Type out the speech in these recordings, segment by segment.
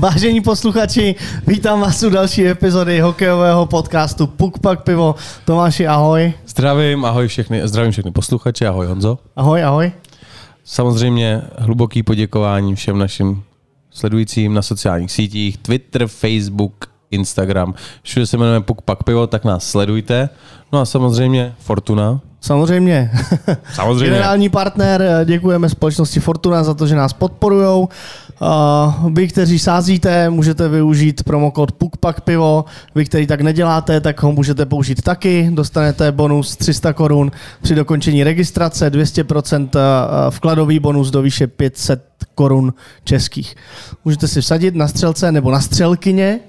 Vážení posluchači, vítám vás u další epizody hokejového podcastu Puk Pak Pivo. Tomáši, ahoj. Zdravím, ahoj všechny, zdravím všechny posluchače, ahoj Honzo. Ahoj, ahoj. Samozřejmě hluboký poděkování všem našim sledujícím na sociálních sítích, Twitter, Facebook, Instagram. Všude se jmenujeme Puk Pak Pivo, tak nás sledujte. No a samozřejmě Fortuna. Samozřejmě. Samozřejmě. Generální partner, děkujeme společnosti Fortuna za to, že nás podporujou. Uh, vy, kteří sázíte, můžete využít promokód PUKPAK pivo. Vy, kteří tak neděláte, tak ho můžete použít taky. Dostanete bonus 300 korun při dokončení registrace, 200% vkladový bonus do výše 500 korun českých. Můžete si vsadit na střelce nebo na střelkyně,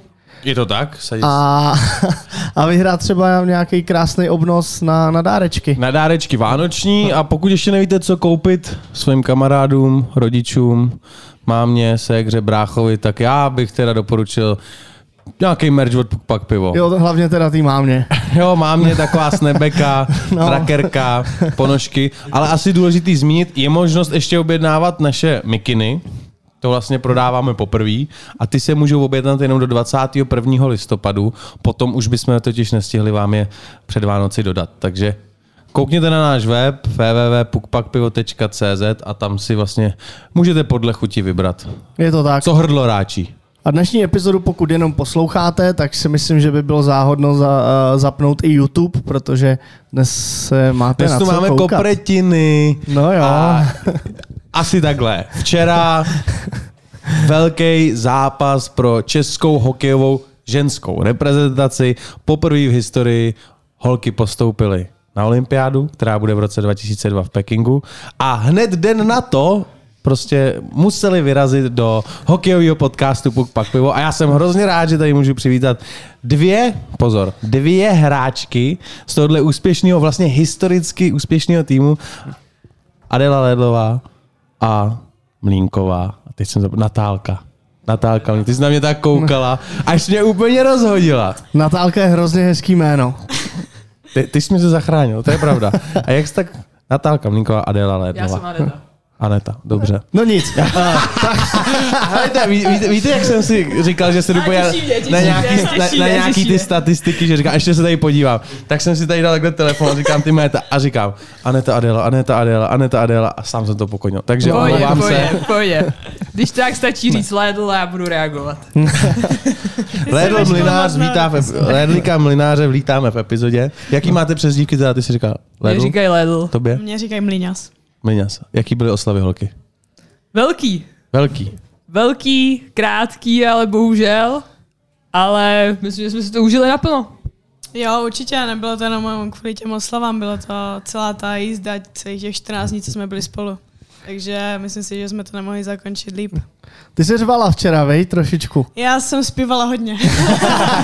Je to tak? Sadit a, a vyhrát třeba nějaký krásný obnos na, na dárečky. na dárečky vánoční a pokud ještě nevíte, co koupit svým kamarádům, rodičům, mámě, sekře, bráchovi, tak já bych teda doporučil nějaký merch od Pak Pivo. Jo, to hlavně teda tý mámě. Jo, mám mě taková snebeka, No. no. trackerka, ponožky, ale asi důležitý zmínit, je možnost ještě objednávat naše mikiny, to vlastně prodáváme poprvé a ty se můžou objednat jenom do 21. listopadu, potom už bychom totiž nestihli vám je před Vánoci dodat, takže koukněte na náš web www.pukpakpivo.cz a tam si vlastně můžete podle chuti vybrat. Je to tak. Co hrdlo ráčí. A dnešní epizodu, pokud jenom posloucháte, tak si myslím, že by bylo záhodno za, uh, zapnout i YouTube, protože dnes se máte Dnes na tu co máme koukat. kopretiny. No jo. A asi takhle. Včera velký zápas pro českou hokejovou ženskou reprezentaci. Poprvé v historii holky postoupily na olympiádu, která bude v roce 2002 v Pekingu. A hned den na to prostě museli vyrazit do hokejového podcastu Puk Pak Pivo a já jsem hrozně rád, že tady můžu přivítat dvě, pozor, dvě hráčky z tohohle úspěšného, vlastně historicky úspěšného týmu Adela Ledlová a Mlínková. A teď jsem zapomněl, Natálka. Natálka, ty jsi na mě tak koukala, až mě úplně rozhodila. Natálka je hrozně hezký jméno. Ty, ty jsi mě to zachránil, to je pravda. A jak jsi tak... Natálka Mlínková, Adela Já Ledlová. jsem Aneta. Aneta, dobře. No nic. Hejte, ví, víte, víte, jak jsem si říkal, že se jdu podívat mě, na mě, nějaký, na, na mě, nějaký ty mě. statistiky, že říkám, ještě se tady podívám. Tak jsem si tady dal takhle telefon a říkám ty jméta a říkám Aneta Adela, Aneta Adela, Aneta Adela a sám jsem to pokonil. Takže Pohodě, omlouvám se. pohodě, pohodě. Když tak stačí říct Ledl a já budu reagovat. Lédl Mlinář vítá v, Lédlíka Mlináře vítáme v epizodě. Jaký máte přezdívky, teda ty si říkal? Mě Lédl? říkají Ledl. Tobě? Mě říkají mlíňas. Mlinář. Jaký byly oslavy holky? Velký. Velký. Velký, krátký, ale bohužel. Ale myslím, že jsme si to užili naplno. Jo, určitě, nebylo to jenom kvůli těm oslavám, bylo to celá ta jízda, celých těch 14 dní, co jsme byli spolu. Takže myslím si, že jsme to nemohli zakončit líp. Ty jsi řvala včera, vej, trošičku. Já jsem zpívala hodně.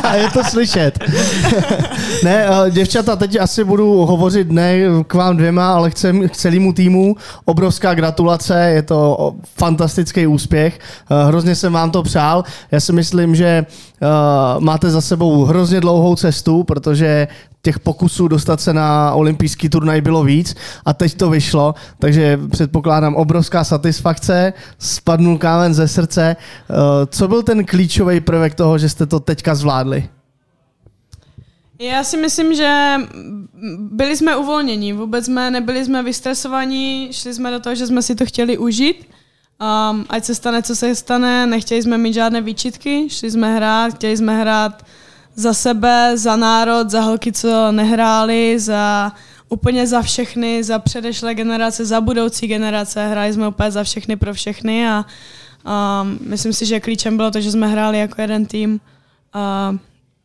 A je to slyšet. ne, eh, děvčata, teď asi budu hovořit ne k vám dvěma, ale k, celému týmu. Obrovská gratulace, je to fantastický úspěch. Eh, Hrozně jsem vám to přál. Já si myslím, že eh, máte za sebou hrozně dlouhou cestu, protože těch pokusů dostat se na olympijský turnaj bylo víc a teď to vyšlo, takže předpokládám obrovská satisfakce, spadnul kámen ze srdce. Eh, Co byl ten klíčový prvek toho, že jste to teďka zvládli? Já si myslím, že byli jsme uvolnění, vůbec jsme nebyli jsme vystresovaní, šli jsme do toho, že jsme si to chtěli užít. Um, ať se stane, co se stane, nechtěli jsme mít žádné výčitky, šli jsme hrát, chtěli jsme hrát za sebe, za národ, za holky, co nehráli, za úplně za všechny, za předešlé generace, za budoucí generace. Hráli jsme úplně za všechny pro všechny a um, myslím si, že klíčem bylo to, že jsme hráli jako jeden tým a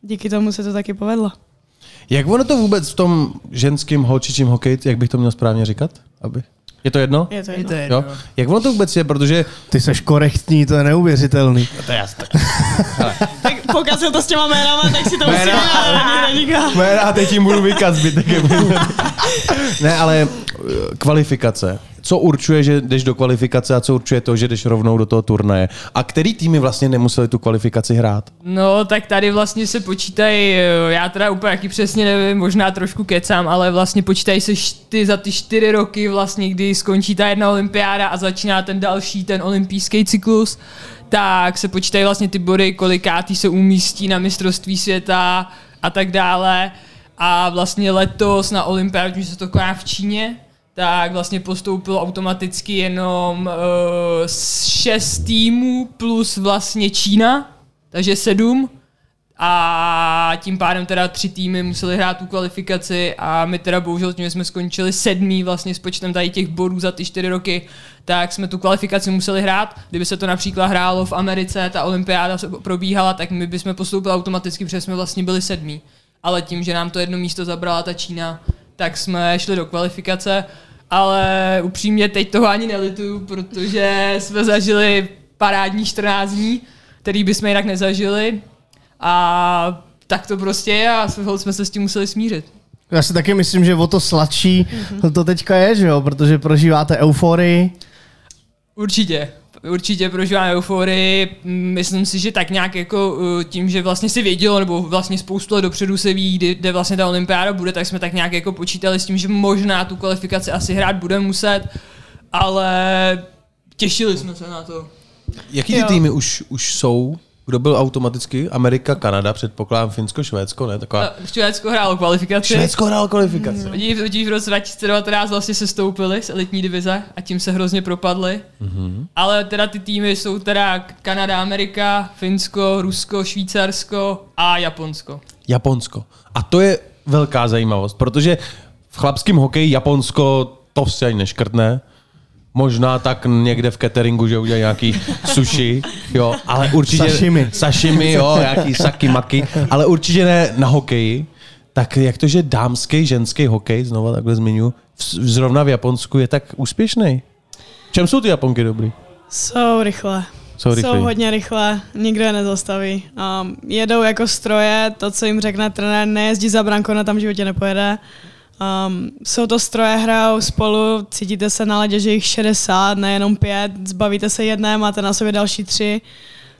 díky tomu se to taky povedlo. Jak ono to vůbec v tom ženském holčičím hokeji, jak bych to měl správně říkat? Aby... Je to jedno? Je to Je jedno. to jedno. Jo? Jak ono to vůbec je, protože... Ty seš korektní, to je neuvěřitelný. To je jasné. Tak pokazil to s těma jménama, tak si to Jména- musíme. Jména, teď jim budu vykat zbytek. Ne, ale uh, kvalifikace. Co určuje, že jdeš do kvalifikace a co určuje to, že jdeš rovnou do toho turnaje? A který týmy vlastně nemuseli tu kvalifikaci hrát? No, tak tady vlastně se počítají, eh, já teda úplně jaký přesně nevím, možná trošku kecám, ale vlastně počítají se šty, za ty čtyři roky vlastně, kdy skončí ta jedna olympiáda a začíná ten další, ten olympijský cyklus, tak se počítají vlastně ty body, kolikátý se umístí na mistrovství světa a tak dále. A vlastně letos na olympiádu, že se to koná v Číně, tak vlastně postoupilo automaticky jenom uh, šest týmů plus vlastně Čína, takže sedm. A tím pádem teda tři týmy museli hrát tu kvalifikaci a my teda bohužel tím, že jsme skončili sedmý vlastně s počtem tady těch bodů za ty čtyři roky, tak jsme tu kvalifikaci museli hrát. Kdyby se to například hrálo v Americe, ta olympiáda probíhala, tak my bychom postoupili automaticky, protože jsme vlastně byli sedmí. Ale tím, že nám to jedno místo zabrala ta Čína, tak jsme šli do kvalifikace, ale upřímně teď toho ani nelituju, protože jsme zažili parádní 14 dní, který bychom jinak nezažili a tak to prostě je a jsme se s tím museli smířit. Já si taky myslím, že o to sladší to teďka je, že jo, protože prožíváte euforii. Určitě. Určitě prožívám euforii. Myslím si, že tak nějak jako uh, tím, že vlastně si vědělo, nebo vlastně spoustu let dopředu se ví, kdy, kde vlastně ta olympiáda bude, tak jsme tak nějak jako počítali s tím, že možná tu kvalifikaci asi hrát bude muset, ale těšili jsme se na to. Jaký ty Jo. týmy už, už jsou? Kdo byl automaticky? Amerika, Kanada, předpokládám Finsko, Švédsko, ne? Taková... Uh, Švédsko hrálo kvalifikaci. Švédsko hrál kvalifikaci. Oni totiž v roce 2019 vlastně se stoupili z elitní divize a tím se hrozně propadli. Mm-hmm. Ale teda ty týmy jsou teda Kanada, Amerika, Finsko, Rusko, Švýcarsko a Japonsko. Japonsko. A to je velká zajímavost, protože v chlapském hokeji Japonsko to si ani neškrtne. Možná tak někde v cateringu, že udělají nějaký sushi, jo, ale určitě... Sashimi. Sashimi, jo, nějaký saky maky, ale určitě ne na hokeji. Tak jak to, že dámský, ženský hokej, znova takhle zmiňu, v- zrovna v Japonsku je tak úspěšný? V čem jsou ty Japonky dobrý? Jsou rychle. Jsou rychlí. Jsou hodně rychle, nikdo je nezastaví. Um, jedou jako stroje, to, co jim řekne trenér, nejezdí za brankou, na tam v životě nepojede. Um, jsou to stroje, hrajou spolu, cítíte se na ledě, že jich 60, nejenom pět, zbavíte se jedné, máte na sobě další tři.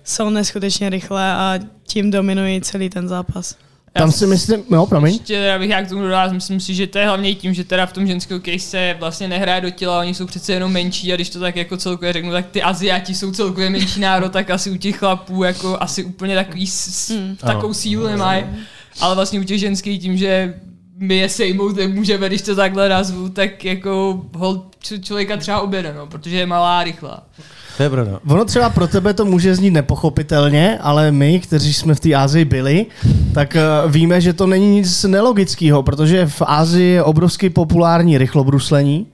Jsou neskutečně rychle a tím dominují celý ten zápas. Tam si myslím, no promiň. Ještě teda bych já k tomu dodal, myslím si, že to je hlavně tím, že teda v tom ženském hokeji se vlastně nehraje do těla, oni jsou přece jenom menší a když to tak jako celkově řeknu, tak ty Aziati jsou celkově menší národ, tak asi u těch chlapů jako asi úplně takový, s, Hmm. takovou sílu nemají. Ale vlastně u těch ženských tím, že my je sejmout nemůžeme, když to takhle nazvu, tak jako hol č- člověka třeba oběde, no, protože je malá a rychlá. To je pravda. Ono třeba pro tebe to může znít nepochopitelně, ale my, kteří jsme v té Ázii byli, tak eh, víme, že to není nic nelogického, protože v Ázii je obrovsky populární rychlobruslení.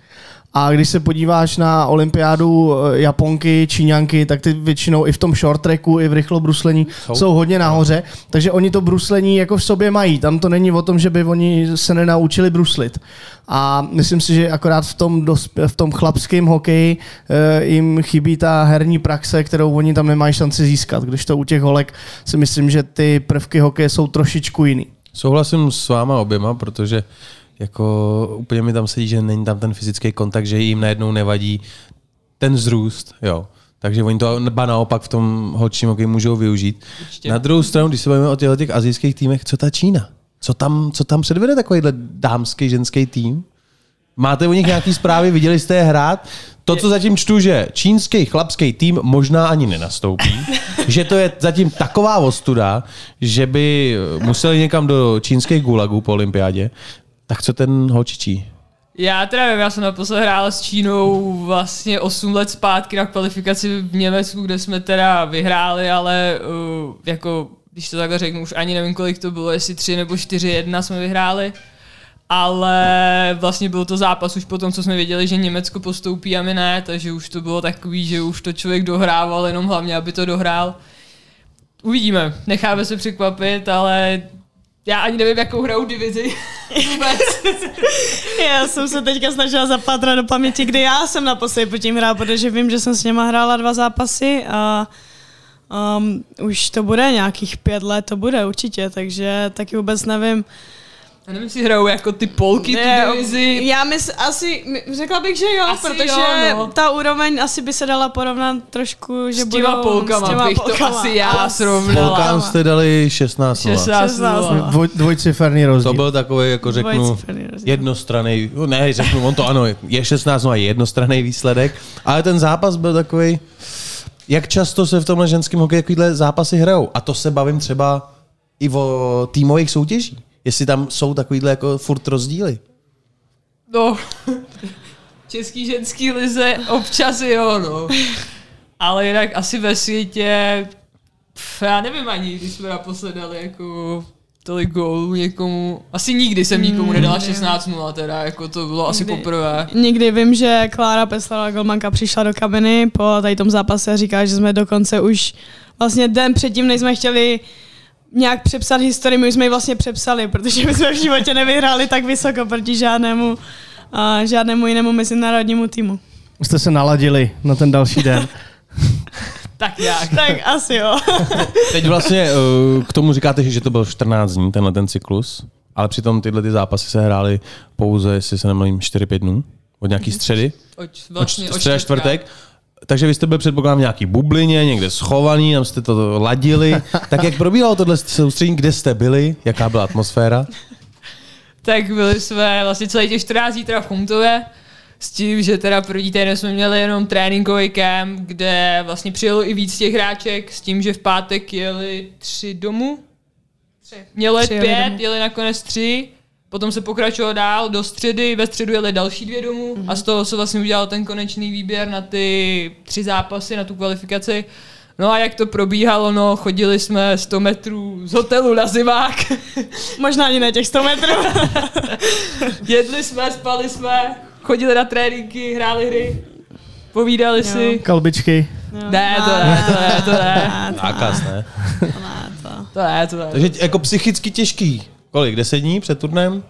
A když se podíváš na olympiádu eh, Japonky, Číňanky, tak ty většinou i v tom short tracku, i v rychlobruslení jsou, jsou hodně nahoře. Takže oni to bruslení jako v sobě mají. Tam to není o tom, že by oni se nenaučili bruslit. A myslím si, že akorát v tom, v tom chlapském hokeji eh, jim chybí ta herní praxe, kterou oni tam nemají šanci získat. Když to u těch holek si myslím, že ty prvky hokeje jsou trošičku jiný. Souhlasím s váma oběma, protože jako úplně mi tam sedí, že není tam ten fyzický kontakt, že jim najednou nevadí ten vzrůst, jo. Takže oni to ba naopak v tom holčím hokeji můžou využít. Určitě. Na druhou stranu, když se bavíme o těchto těch azijských týmech, co ta Čína? Co tam, co tam předvede takovýhle dámský, ženský tým? Máte o nich nějaký zprávy, viděli jste je hrát? To, co zatím čtu, že čínský chlapský tým možná ani nenastoupí, že to je zatím taková ostuda, že by museli někam do čínských gulagů po olympiádě, tak co ten holčičí? Já teda nevím, já jsem naposled hrál s Čínou vlastně 8 let zpátky na kvalifikaci v Německu, kde jsme teda vyhráli, ale uh, jako, když to takhle řeknu, už ani nevím, kolik to bylo, jestli 3 nebo 4-1 jsme vyhráli. Ale vlastně byl to zápas už potom, co jsme věděli, že Německo postoupí a my ne, takže už to bylo takový, že už to člověk dohrával, jenom hlavně, aby to dohrál. Uvidíme, necháme se překvapit, ale já ani nevím, jakou hrajou divizi vůbec. Já jsem se teďka snažila zapátrat do paměti, kdy já jsem naposledy po tím hrál, protože vím, že jsem s něma hrála dva zápasy a um, už to bude nějakých pět let, to bude určitě, takže taky vůbec nevím. Já nevím, jestli hrajou jako ty polky, tu Ne, divizi. Já mys, asi, řekla bych, že jo, Asi protože jo, no. ta úroveň asi by se dala porovnat trošku, že S těma budou polkama s těma bych to polkama. asi já Ale- srovnala. Polkám jste dali 16 0. 16 16. nula. Dvoj, dvojciferný rozdíl. To byl takový, jako řeknu, jednostranný, no ne, řeknu, on to ano, je 16 no a jednostranný výsledek, ale ten zápas byl takový, jak často se v tomhle ženském hokeji takovýhle zápasy hrajou. A to se bavím třeba i o týmových soutěží. Jestli tam jsou takovýhle jako furt rozdíly. No, český ženský lize občas jo, no. Ale jinak asi ve světě, pf, já nevím ani, když jsme naposled dali jako tolik gólů někomu. Asi nikdy jsem nikomu nedala 16-0 teda, jako to bylo asi Nikdy. poprvé. Někdy vím, že Klára Peslová Golmanka přišla do kabiny po tady tom zápase a říká, že jsme dokonce už vlastně den předtím, než jsme chtěli nějak přepsat historii, my už jsme ji vlastně přepsali, protože my jsme v životě nevyhráli tak vysoko proti žádnému, a žádnému jinému mezinárodnímu týmu. Jste se naladili na ten další den. Tak nějak. Tak asi jo. Teď vlastně eh, k tomu říkáte, že to byl 14 dní, tenhle ten cyklus, ale přitom tyhle ty zápasy se hrály pouze, jestli se nemýlím, 4-5 dnů, od nějaký středy. Od, Vlastně vlastně, od středa, čtvrtek. Takže vy jste byl předpokládám v nějaký bublině, někde schovaný, tam jste to ladili. Tak jak probíhalo tohle soustředění, kde jste byli, jaká byla atmosféra? Tak byli jsme vlastně celý těch 14 dní teda v Chomtově, s tím, že teda první týden jsme měli jenom tréninkový camp, kde vlastně přijelo i víc těch hráček, s tím, že v pátek jeli tři domů. Tři. Měli Tři pět, domů. jeli nakonec tři, potom se pokračovalo dál do středy, ve středu jeli další dvě domů Mhm. a z toho se vlastně udělal ten konečný výběr na ty tři zápasy, na tu kvalifikaci. No a jak to probíhalo, no, chodili jsme 100 metrů z hotelu na zimák. Možná ani na těch 100 metrů. Jedli jsme, spali jsme, chodili na tréninky, hráli hry, povídali si. Kalbičky. Ne, to ne, to ne, to ne, Zákaz, ne? to ne, to ne. Takže jako psychicky těžký. Kolik? 10 dní před turnem?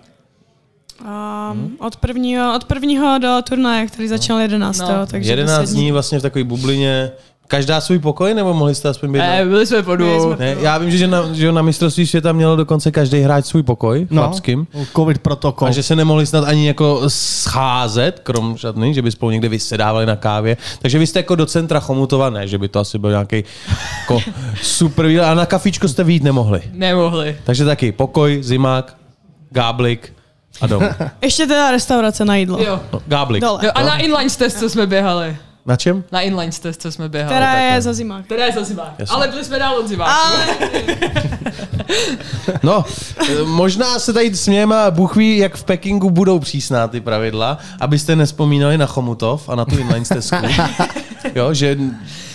Um, od, prvního, od prvního do turnaje, který začal 11. No. takže 11 10 dní vlastně v takové bublině. Každá svůj pokoj, nebo mohli jste aspoň být? Ne, byli jsme po dvou. Ne, já vím, že na, že na mistrovství světa mělo dokonce každý hráč svůj pokoj, No, chlapským. covid protokol. A že se nemohli snad ani jako scházet, krom žádný, že by spolu někde vysedávali na kávě. Takže vy jste jako do centra Chomutova, ne, že by to asi byl nějaký jako super výlet. A na kafičko jste vít nemohli. Nemohli. Takže taky pokoj, zimák, gáblik a domů. Ještě teda restaurace na jídlo. Jo. No, gáblik. Dole. jo. A na inline stezce jsme běhali. Na čem? Na inline stezce jsme běhali. Která takhle. je za zimák. Která je za zimák. Jasně. Ale byli jsme dál od zimáku. Ale No, možná se tady smějeme a Bůh ví, jak v Pekingu budou přísná ty pravidla, abyste nespomínali na Chomutov a na tu inline stezku. Jo, že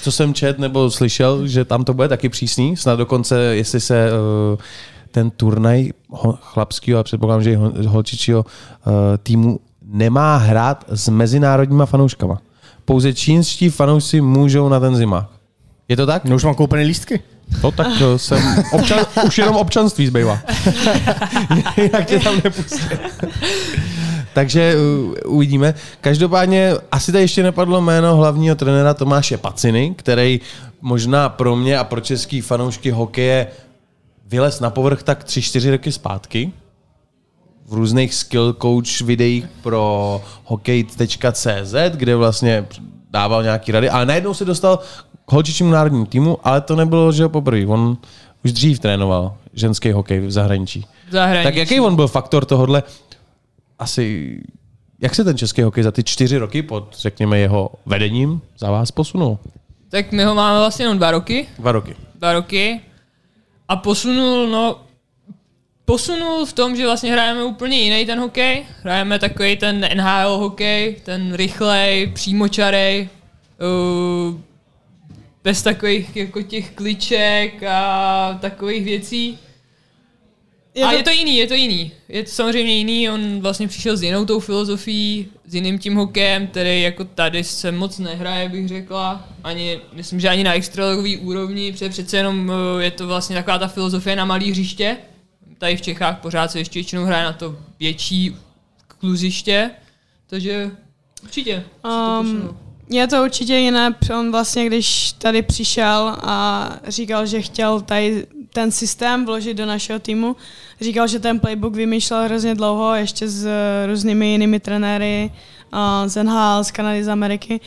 co jsem čet nebo slyšel, že tam to bude taky přísný, snad dokonce, jestli se uh, ten turnaj ho, chlapského a předpokládám, že i ho- holčičího uh, týmu nemá hrát s mezinárodníma fanouškama. Pouze čínští fanoušci můžou na ten zimák. Je to tak? No už mám koupený lístky. No tak eh, jsem občan, už jenom občanství zbývá. Jak tě tam nepustí. Takže uh, uvidíme. Každopádně asi tady ještě nepadlo jméno hlavního trenéra Tomáše Paciny, který možná pro mě a pro český fanoušky hokeje vylez na povrch tak 3-4 roky zpátky v různých skill coach videích pro hokej.cz, kde vlastně dával nějaký rady, ale najednou se dostal k holčičímu národnímu týmu, ale to nebylo, že poprvé. On už dřív trénoval ženský hokej v zahraničí. Zahraničí. Tak jaký on byl faktor tohodle? Asi, jak se ten český hokej za ty čtyři roky pod, řekněme, jeho vedením za vás posunul? Tak my ho máme vlastně jenom dva roky. Dva roky. dva roky a posunul, no, posunul v tom, že vlastně hrajeme úplně jiný ten hokej. Hrajeme takový ten NHL hokej, ten rychlej, přímočarej, uh, bez takových jako těch kliček a takových věcí. je a to, je to jiný, je to jiný. Je to samozřejmě jiný, on vlastně přišel s jinou tou filozofií, s jiným tím hokejem, který jako tady se moc nehraje, bych řekla. Ani, myslím, že ani na extraligový úrovni, protože přece jenom eh, je to vlastně taková ta filozofie na malý hřiště. Tady v Čechách pořád se ještě většinou hraje na to větší kluziště, takže určitě. Um, je to určitě jiné. On vlastně, když tady přišel a říkal, že chtěl tady ten systém vložit do našeho týmu. Říkal, že ten playbook vymýšlel hrozně dlouho, ještě s různými jinými trenéry uh, z NHL, z Kanady, z Ameriky.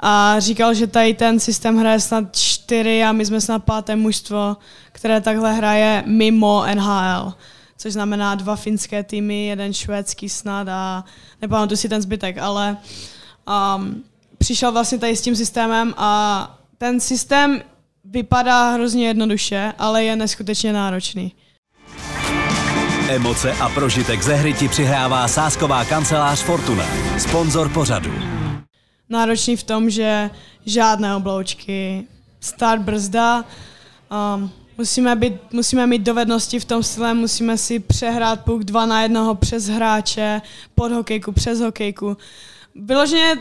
A říkal, že tady ten systém hraje snad čtyři a my jsme snad páté mužstvo, které takhle hraje mimo NHL. Což znamená dva finské týmy, jeden švédský snad a nepamatuji si ten zbytek, ale um, přišel vlastně tady s tím systémem a ten systém vypadá hrozně jednoduše, ale je neskutečně náročný. Emoce a prožitek ze hry ti přihrává sásková kancelář Fortuna, sponzor pořadu. Náročný v tom, že žádné obloučky, start brzda, um, musíme, být, musíme mít dovednosti v tom stylem, musíme si přehrát puk dva na jednoho přes hráče, pod hokejku, přes hokejku. Vyloženě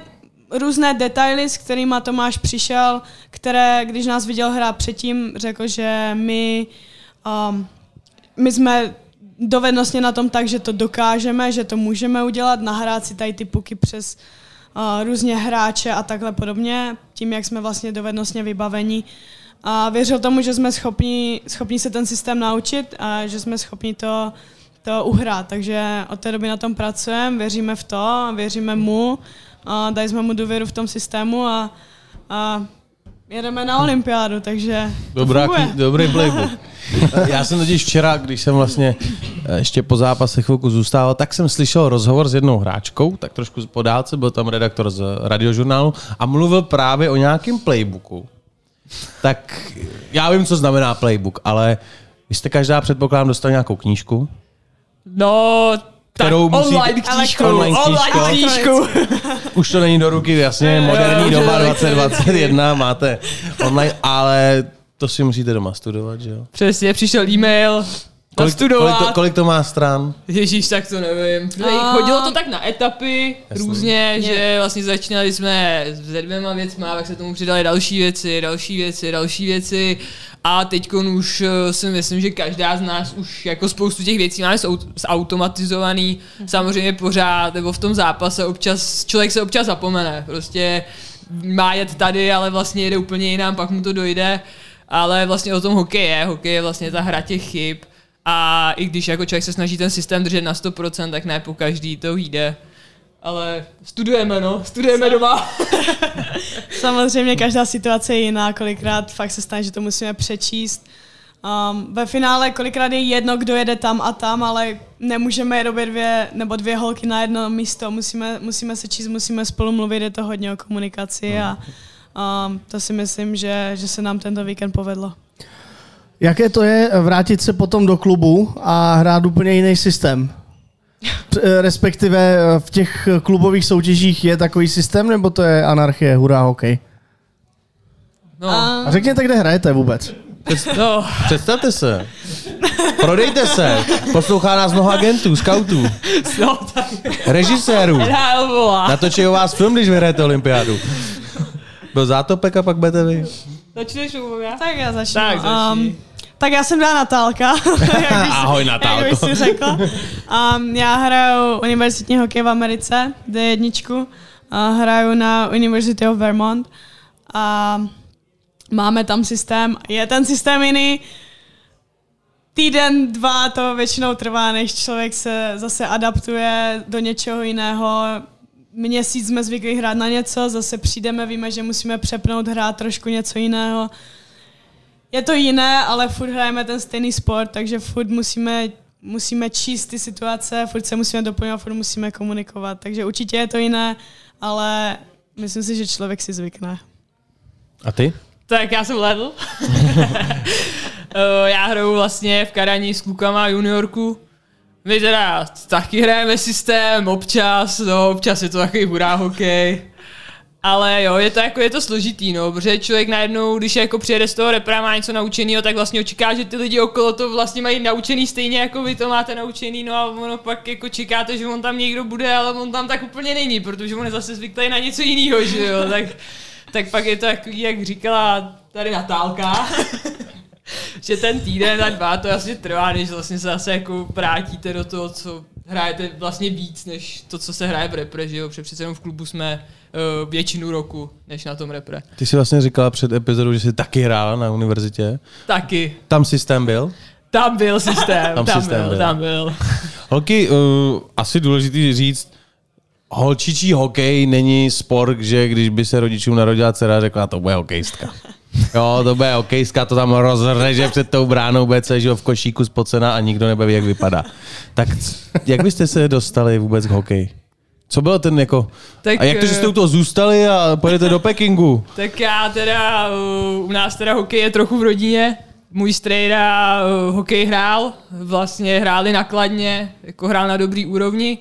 různé detaily, s kterými Tomáš přišel, které, když nás viděl hrát předtím, řekl, že my, um, my jsme dovednostně na tom tak, že to dokážeme, že to můžeme udělat, nahrát si tady ty puky přes uh, různě hráče a takhle podobně, tím, jak jsme vlastně dovednostně vybavení. A věřil tomu, že jsme schopni, schopni se ten systém naučit a že jsme schopni to, to uhrát. Takže od té doby na tom pracujeme, věříme v to, věříme mu a dali jsme mu důvěru v tom systému a, a jedeme na olympiádu, takže Dobrá, dobrý playbook. Já jsem totiž včera, když jsem vlastně eh, ještě po zápase chvilku zůstával, tak jsem slyšel rozhovor s jednou hráčkou, tak trošku po dálce, byl tam redaktor z radiožurnálu a mluvil právě o nějakém playbooku. Tak já vím, co znamená playbook, ale vy jste každá předpokládám dostali nějakou knížku, No, Kterou tak musí- online knížku, Online online knížko. knížku. Už to není do ruky, jasně, moderní doba jo, 2021, máte online, ale to si musíte doma studovat, že jo? Přesně, přišel e-mail, Kolik, kolik, to, kolik to má stran? Ježíš, tak to nevím. A- Chodilo to tak na etapy Jasný. různě, že vlastně začínali jsme se dvěma věcma, pak se tomu přidali další věci, další věci, další věci a teď už eh, si myslím, že každá z nás už jako spoustu těch věcí máme zau- zautomatizovaný. Samozřejmě pořád, nebo v tom zápase občas, člověk se občas zapomene. Prostě má jet tady, ale vlastně jede úplně jinam, pak mu to dojde. Ale vlastně o tom hokej je. Hokej je vlastně ta hra těch chyb. A i když jako člověk se snaží ten systém držet na 100%, tak ne po každý to vyjde. Ale studujeme, no, studujeme doma. Samozřejmě každá situace je jiná, kolikrát fakt se stane, že to musíme přečíst. Um, ve finále kolikrát je jedno, kdo jede tam a tam, ale nemůžeme jet obě dvě nebo dvě holky na jedno místo. Musíme, musíme se číst, musíme spolu mluvit, je to hodně o komunikaci a um, to si myslím, že, že se nám tento víkend povedlo. Jaké to je vrátit se potom do klubu a hrát úplně jiný systém? Eh, Respektive eh, v těch klubových soutěžích je takový systém, nebo to je anarchie, hurá hokej? No, A řekněte, kde hrajete vůbec. no, Představte se. Prodejte se. Poslouchá nás mnoho agentů, scoutů, no tak režisérů. Natočí o vás film, když vyhrajete olympiádu. Byl zátopek a pak budete vy. Začneš u já? Tak já začnu. Tak začni. um, tak já jsem byla Natálka. jak už- Ahoj, Jak Natálko. už jsi řekl. Um, já hraju univerzitní hokej v Americe, D1. A hraju na University of Vermont. A máme tam systém. Je ten systém jiný. Týden, dva to většinou trvá, než člověk se zase adaptuje do něčeho jiného. Měsíc jsme zvyklí hrát na něco, zase přijdeme, víme, že musíme přepnout, hrát trošku něco jiného. Je to jiné, ale furt hrajeme ten stejný sport, takže furt musíme, musíme číst ty situace, furt se musíme doplňovat, furt musíme komunikovat. Takže určitě je to jiné, ale myslím si, že člověk si zvykne. A ty? Tak já jsem Ledl. Eh, já hraju vlastně v Karani s klukama juniorku. My teda taky hrajeme systém, občas, no, občas je to takový hurá hokej. Ale jo, je to jako, je to složitý, no, protože člověk najednou, když jako přijede z toho repra, má něco naučeného, tak vlastně očeká, že ty lidi okolo to vlastně mají naučený stejně, jako vy to máte naučený, no a ono pak jako čekáte, že on tam někdo bude, ale on tam tak úplně není, protože on je zase zvyklý na něco jiného, že jo, tak, tak pak je to takový, jak říkala tady Natálka, že ten týden a dva to asi trvá, než vlastně se zase jako vrátíte do toho, co hrajete vlastně víc, než to, co se hraje v repre, že jo? Protože přece jenom v klubu jsme uh, většinu roku, než na tom repre. Ty jsi vlastně říkala před epizodou, že jsi taky hrála na univerzitě. Taky. Tam systém byl? Tam byl systém, Tam tam, systém byl, byl. tam byl. Holky, uh, asi důležitý říct, holčičí hokej není sport, že když by se rodičům narodila dcera, řekla, to bude hokejistka. Jo, to bude hokejistka, to tam rozreže před tou bránou, bude celý život v košíku spocena a nikdo nebude ví, jak vypadá. Tak jak byste se dostali vůbec k hokeji? Co bylo ten jako... Tak, a jak to, že jste eh, u toho zůstali a pojedete do Pekingu? Tak já teda, uh, u nás teda hokej je trochu v rodině. Můj strejda uh, hokej hrál, vlastně hráli nakladně, jako hrál na dobrý úrovni.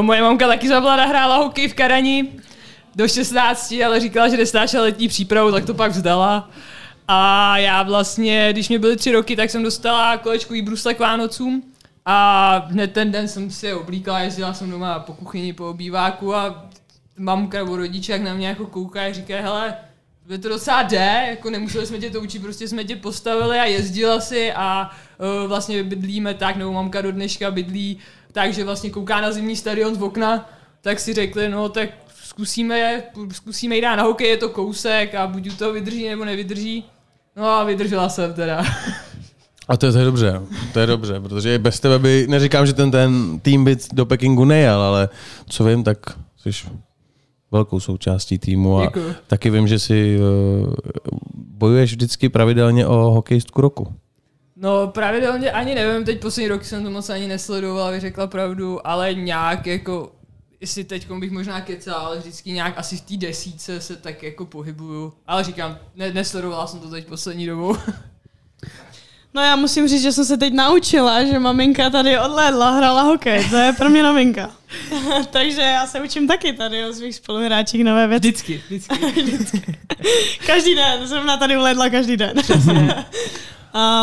Moje mamka taky za mladá hrála hokej v Karani do 16, ale říkala, že nestáčela letní přípravu, tak to pak vzdala. A já vlastně, když mě byly tři roky, tak jsem dostala kolečkový brusle k Vánocům. A hned ten den jsem si je oblíkala, jezdila jsem doma po kuchyni, po obýváku a mamka nebo rodiče jak na mě jako koukají, říkají, hele, by to docela jde, jako nemuseli jsme tě to učit, prostě jsme tě postavili a jezdila si a uh, vlastně bydlíme tak, nebo mamka do dneška bydlí tak, že vlastně kouká na zimní stadion z okna, tak si řekli, no tak zkusíme, zkusíme jít dát na hokej, je to kousek a buď toho vydrží nebo nevydrží. No a vydržela jsem teda. A to je, to je dobře, to je dobře, protože bez tebe by, neříkám, že ten, ten tým by do Pekingu nejel, ale co vím, tak jsi velkou součástí týmu a Děkuju. taky vím, že si uh, bojuješ vždycky pravidelně o hokejistku roku. No pravidelně ani nevím, teď poslední roky jsem to moc ani nesledoval, abych řekla pravdu, ale nějak jako, jestli teď bych možná kecal, ale vždycky nějak asi v té desíce se tak jako pohybuju. Ale říkám, ne, nesledovala jsem to teď poslední dobou. No já musím říct, že jsem se teď naučila, že maminka tady odlédla, hrála hokej. To je pro mě novinka. Takže já se učím taky tady o svých spoluhráčích nové věci. Vždycky, vždycky. Každý den, zrovna tady uledla každý den.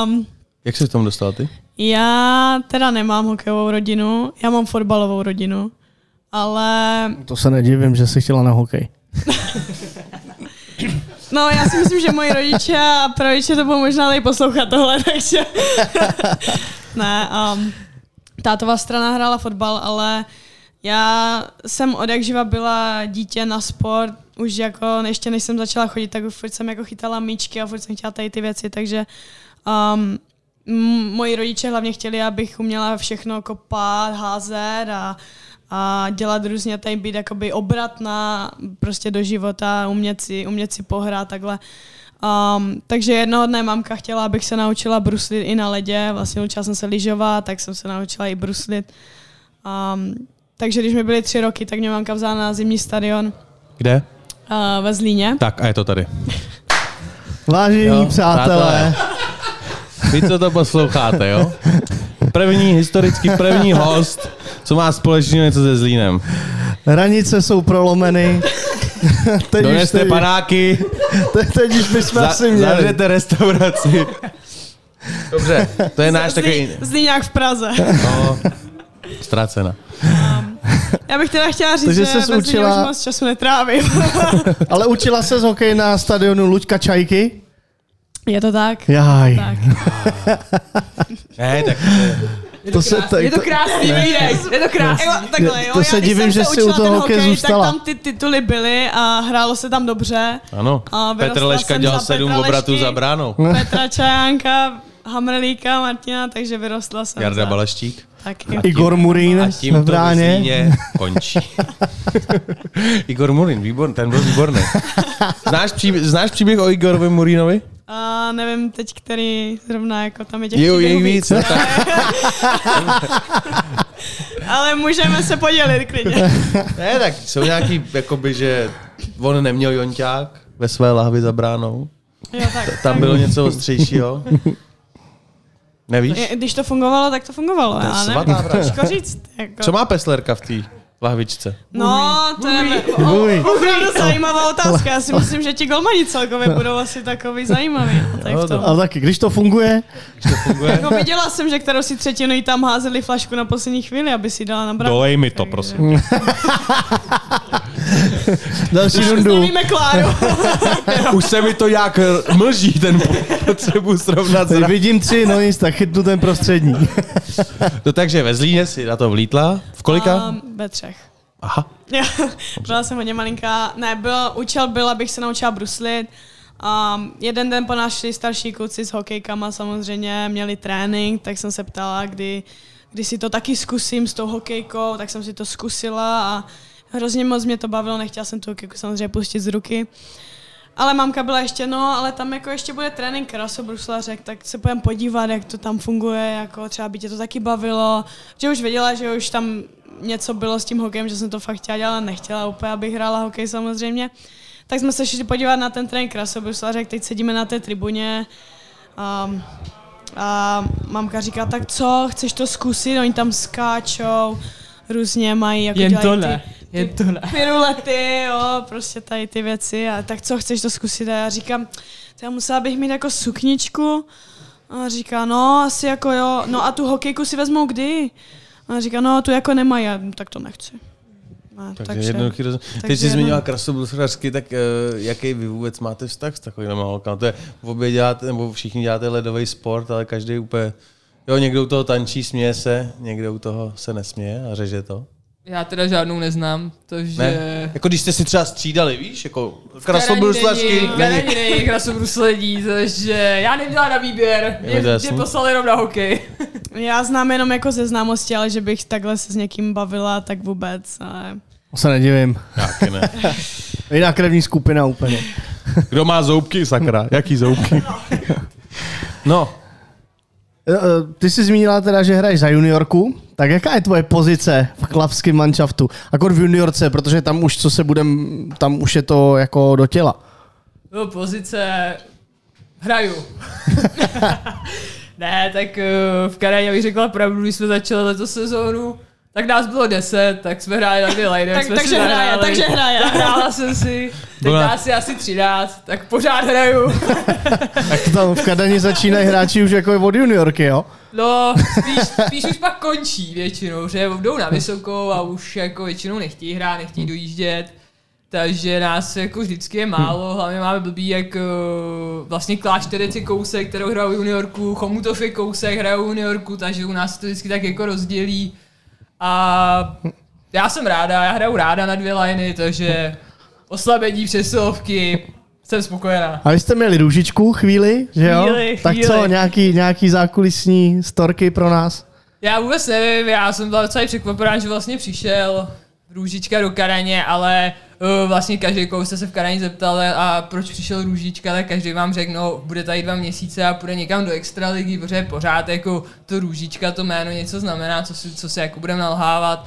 um, Jak se v tom dostal ty? já teda nemám hokejovou rodinu, já mám fotbalovou rodinu, ale To se nedivím, že jsi chtěla na hokej. no já si myslím, že moji rodiče a prarodiče to budou možná tady poslouchat tohle, takže ne, um, tátová strana hrála fotbal, ale já jsem od jak živa byla dítě na sport, už jako ještě než jsem začala chodit, tak furt jsem jako chytala míčky a furt jsem chtěla tady ty věci, takže um, moji rodiče hlavně chtěli, abych uměla všechno kopat, házet a, a dělat různě tady být jakoby obratná prostě do života, umět si, umět si pohrát takhle. Um, takže jednoho dne mamka chtěla, abych se naučila bruslit i na ledě, vlastně učila jsem se lyžovat, tak jsem se naučila i bruslit. Um, takže když mi byly tři roky, tak mě mamka vzala na zimní stadion Kde? uh, ve Zlíně. Tak a je to tady. Vážení Jo, přátelé, Vy, co to posloucháte, jo? První, historicky první host, co má společného něco se Zlínem. hranice jsou prolomeny. teď, Doneste teď, panáky, teď, teď už bychom za, asi měli. zavřete restauraci. Dobře, to je náš takový... Zlíňák v Praze. No, ztracena. Já bych teda chtěla říct, Takže že Zlíně učila- už moc času netrávím. Ale učila se z hokej na stadionu Luďka Čajky? Je to tak? Jaj. Tak. Ne, tak To se, tak, Je to krásný výdej, je to krásný. Jo, takhle, jo. To já, se když divím, jsem že se jsi u toho hokej, zůstala. Tak tam ty tituly byly a hrálo se tam dobře. ano. A Petr Leška dělal sedm obratů za bránou. Petra Čajánka, Hamrlíka, Martina, takže vyrostla jsem Jarda za... Baleštík. Taky. Igor Murín A v tím to ve bráně. Končí. Igor Murín, výborný, ten byl výborný. Znáš, příběh, znáš příběh o Igorovi Murínovi? A nevím teď, který zrovna jako tam je těch Jo, je víc. No, Ale můžeme se podělit klidně. ne, tak jsou nějaký, jakoby, že on neměl jonťák ve své lahvi za bránou. Jo, tak, Tam tak. bylo něco ostřejšího. Nevíš? Když to fungovalo, tak to fungovalo. To je svatá. Těžko říct. Jako. Co má peslerka v té lahvičce? No, to je opravdu zajímavá otázka. Já si myslím, že ti golmani celkově budou asi takový zajímavý. No, tak to. Ale taky, když to funguje, Když to funguje? Jako viděla jsem, že kterou si třetinu tam házeli flašku na poslední chvíli, aby si dala na brak. Dolej mi to, prosím. Další rundu. Nevíme Kláru. Už se mi to jak mlží, ten potřebu srovnat. Teď zra- vidím tři, no nic, tak chytnu ten prostřední. No takže ve Zlíně si na to vlítla. V kolika? Um, ve třech. Aha. Já, byla jsem hodně malinká. Ne, byl, účel byl, abych se naučila bruslit. Um, jeden den po nás šli starší kluci s hokejkama, samozřejmě měli trénink, tak jsem se ptala, kdy, kdy si to taky zkusím s tou hokejkou, tak jsem si to zkusila a hrozně moc mě to bavilo, nechtěla jsem tu hokejku samozřejmě pustit z ruky. Ale mamka byla ještě, no, ale tam jako ještě bude trénink krasobruslařek, tak se půjdeme podívat, jak to tam funguje, jako třeba by tě to taky bavilo. Že už věděla, že už tam něco bylo s tím hokejem, že jsem to fakt chtěla dělat, ale nechtěla úplně, abych hrála hokej samozřejmě. Tak jsme se šli podívat na ten trénink krasobruslařek, teď sedíme na té tribuně. Um, a mamka říká, tak co, chceš to zkusit? Oni tam skáčou, různě mají, jako Jen dělají to ty- Jen to ne. pirulety, jo, prostě tady ty věci. A tak co, chceš to zkusit? A já říkám, to já musela bych mít jako sukničku. A říká, no, asi jako jo. No a tu hokejku si vezmou kdy? A říká, no, tu jako nemají. Já, tak to nechci. A, Takže, takže jednoduchý roz... Teď takže jsi zmínila krasobruslařky, tak uh, jaký vy vůbec máte vztah s takovým holkama? To je, v obě děláte, nebo všichni děláte ledový sport, ale každý úplně... Jo, někdo u toho tančí, směje se, někdo u toho se nesměje a řeže to. Já teda žádnou neznám, takže... Ne? Jako když jste si třeba střídali, víš, jako Krasobruslařky. Není, není krasobruslení, takže já neměla na výběr. Mě, mě poslali jenom na hokej. Já znám jenom jako ze známosti, ale že bych takhle se s někým bavila, tak vůbec. Ale... To se nedivím. Taky ne. Jiná krevní skupina úplně. Kdo má zoubky, sakra? Jaký zoubky? No, Ty jsi zmínila teda, že hraješ za juniorku, tak jaká je tvoje pozice v klavském manšaftu? Akor v juniorce, protože tam už, co se budem, tam už je to jako do těla. No, pozice... Hraju. ne, tak eh, v Karaně bych řekla pravdu, když jsme začali letos sezónu, tak nás bylo 10, tak jsme hráli na dvě lejny. Tak- jsme takže si hraje, zahráli. takže hraje. Zahrála jsem si, teď Byla- nás je asi 13, tak pořád hraju. Tak tam v Kadani začínají hráči už jako od juniorky, jo? No, spíš, spíš už pak končí většinou, že jdou na vysokou a už jako většinou nechtějí hrát, nechtějí dojíždět. Takže nás jako vždycky je málo, hlavně máme blbý, jak eh, vlastně Klášterec je kousek, kterou hrajou juniorku, Chomutov je kousek, hrajou juniorku, takže u nás se to vždycky tak jako rozdělí. A já jsem ráda, já hraju ráda na dvě liny, takže oslabení přesilovky, jsem spokojená. A vy jste měli růžičku chvíli, že jo? Chvíli, tak co, nějaký, nějaký zákulisní storky pro nás? Já vůbec nevím, já jsem byla docela překvapená, že vlastně přišel Růžička do Karaně, ale vlastně každý, koho jste se v Karaně zeptali a proč přišel Růžička, tak každý vám řekl, no bude tady dva měsíce a půjde někam do extraligy, protože pořád jako to Růžička, to jméno něco znamená, co si, co si jako budeme nalhávat.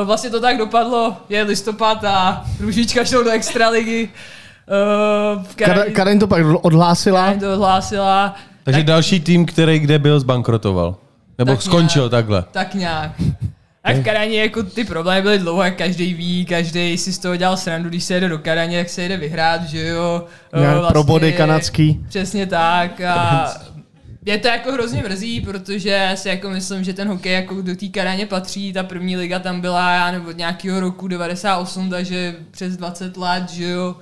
Uh, vlastně to tak dopadlo, je listopad a Růžička šel do extraligy. Uh, v Kada- Karaně, Kadaň to pak odhlásila. Karaně to ohlásila. takže tak- další tým, který kde byl, zbankrotoval. Nebo Tak skončil nějak. takhle. Tak nějak. A v Karaně jako ty problémy byly dlouho, jak každý ví, každý si z toho dělal srandu, když se jede do Karaně, tak se jede vyhrát, že jo. O, Nějak pro body kanadský. Přesně tak a mě to jako hrozně mrzí, protože si jako myslím, že ten hokej jako do té Karaně patří, ta první liga tam byla, já nebo od nějakého roku 98, takže přes 20 let, že jo.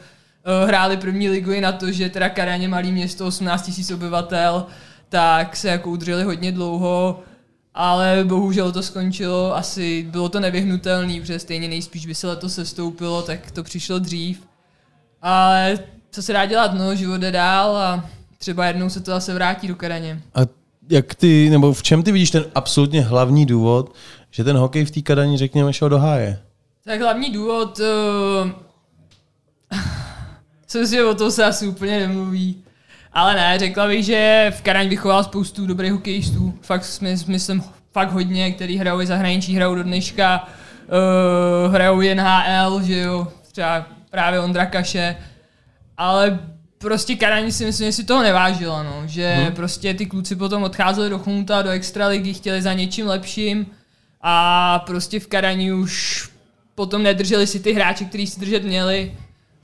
O, Hráli první ligu i na to, že teda Karaně malý město, 18 000 obyvatel, tak se jako udrželi hodně dlouho, ale bohužel to skončilo, asi bylo to nevyhnutelné, protože stejně nejspíš by se letos sestoupilo, tak to přišlo dřív. Ale co se dá dělat, no, život jde dál a třeba jednou se to zase vrátí do Karaně. A jak ty, nebo v čem ty vidíš ten absolutně hlavní důvod, že ten hokej v té Kadani, řekněme, šel do háje? Tak hlavní důvod, uh, jsem si, že o tom se asi úplně nemluví. Ale ne, řekla bych, že v Karaň vychoval spoustu dobrých hokejistů. Fakt myslím, fakt hodně, který hrajou i zahraničí, hrajou do dneška, uh, hrajou i NHL, že jo, třeba právě Ondra Kaše. Ale prostě Karaň si myslím, že si toho nevážila, no. Že hmm. prostě ty kluci potom odcházeli do Chomuta, do Extraligy, chtěli za něčím lepším a prostě v Karani už potom nedrželi si ty hráči, kteří si držet měli.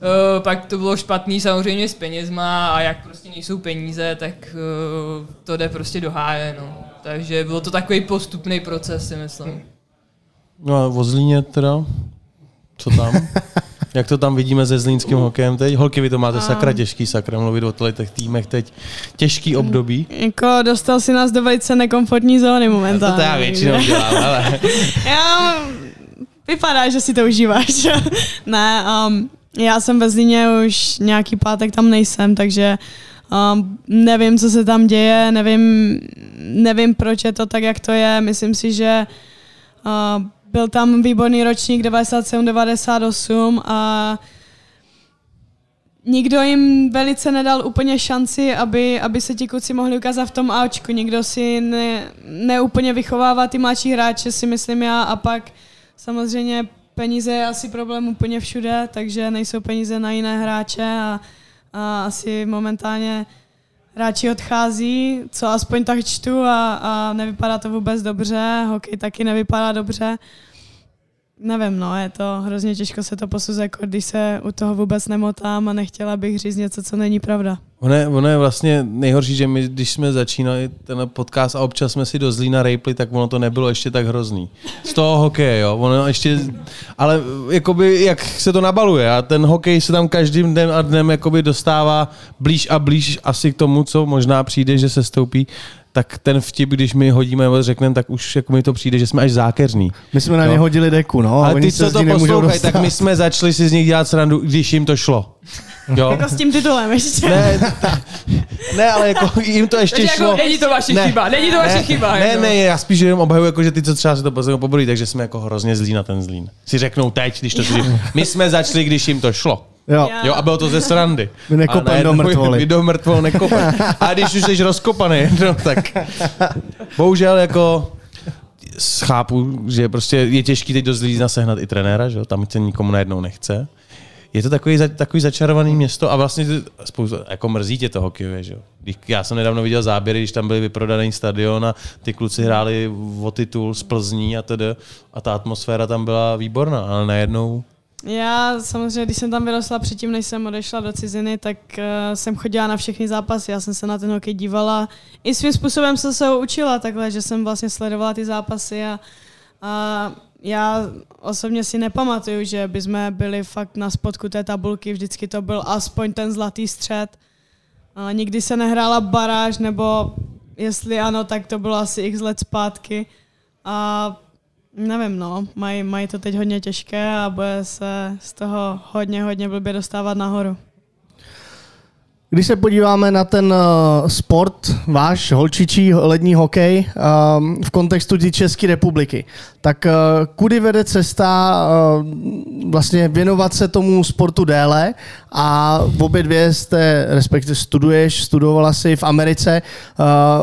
Uh, pak to bylo špatný samozřejmě s penězma a jak prostě nejsou peníze, tak uh, to jde prostě do háje, no. Takže bylo to takový postupný proces, si myslím. No a o Zlíně teda? Co tam? Jak to tam vidíme se zlínským hokejem teď? Holky, vy to máte A- sakra těžký, sakra mluvit o těch týmech teď. Těžký období. Jako dostal si nás do velice nekomfortní zóny To, momentálně. to já většinou dělám, ale... Já, vypadá, že si to užíváš. ne, um, já jsem ve Zlíně už nějaký pátek tam nejsem, takže um, nevím, co se tam děje, nevím, nevím, proč je to tak, jak to je. Myslím si, že uh, byl tam výborný ročník 97-98 a nikdo jim velice nedal úplně šanci, aby, aby se ti kluci mohli ukázat v tom Ačku. Nikdo si ne, neúplně vychovává ty mladší hráče, si myslím já, a pak samozřejmě peníze je asi problém úplně všude, takže nejsou peníze na jiné hráče a, a asi momentálně hráči odchází, co aspoň tak čtu a, a nevypadá to vůbec dobře, hokej taky nevypadá dobře. Nevím, no, je to hrozně těžko se to posuzuje, jako když se u toho vůbec nemotám a nechtěla bych říct něco, co není pravda. Ono je, ono je vlastně nejhorší, že my, když jsme začínali ten podcast a občas jsme si do Zlína rejpli, tak ono to nebylo ještě tak hrozný. Z toho hokeje, jo. Ono ještě, ale jakoby, jak se to nabaluje a ten hokej se tam každým dnem a dnem jakoby dostává blíž a blíž asi k tomu, co možná přijde, že se stoupí tak ten vtip, když my hodíme nebo řekneme, tak už jako mi to přijde, že jsme až zákeřní. My jsme na ně Jo. hodili deku, no. a Ale oni ty, se co to poslouchají, tak my jsme začali si z nich dělat srandu, když jim to šlo. Jo? Jako s tím titulem ještě. Ne, ne, ale jako jim to ještě Takže šlo. jako, není to vaše Ne. chyba, není to vaše ne, chyba. Ne, jako. ne, já spíš jenom obhajuji, jako, že ty, co třeba si to poslednou pobolí, takže jsme jako hrozně zlí na ten zlín. Si řeknou teď, když to. My jsme začali, když jim to šlo. Jo. Jo, a bylo to ze srandy. My nekopem do mrtvoly. My do mrtvol nekopem. A když už jsi rozkopaný, no tak bohužel jako chápu, že prostě je těžký teď do Zlína sehnat i trenéra, že jo? tam se nikomu najednou nechce. Je to takový, za- takový začarovaný město a vlastně spoustu, jako mrzí tě to hokejově, že jo. Když- Já jsem nedávno viděl záběry, když tam byly vyprodaný stadion a ty kluci hráli o titul z Plzní a tedy a ta atmosféra tam byla výborná, ale najednou Já samozřejmě, když jsem tam vyrostla předtím, než jsem odešla do ciziny, tak uh, jsem chodila na všechny zápasy, já jsem se na ten hokej dívala. I svým způsobem jsem se ho učila takhle, že jsem vlastně sledovala ty zápasy a, a já osobně si nepamatuju, že by jsme byli fakt na spodku té tabulky, vždycky to byl aspoň ten zlatý střed. A nikdy se nehrála baráž, nebo jestli ano, tak to bylo asi x let zpátky. A nevím, no, mají, mají to teď hodně těžké a bude se z toho hodně, hodně blbě dostávat nahoru. Když se podíváme na ten uh, sport, váš holčičí lední hokej, um, v kontextu České republiky, tak uh, kudy vede cesta uh, vlastně věnovat se tomu sportu déle a v obě dvě jste, respektive studuješ, studovala si v Americe.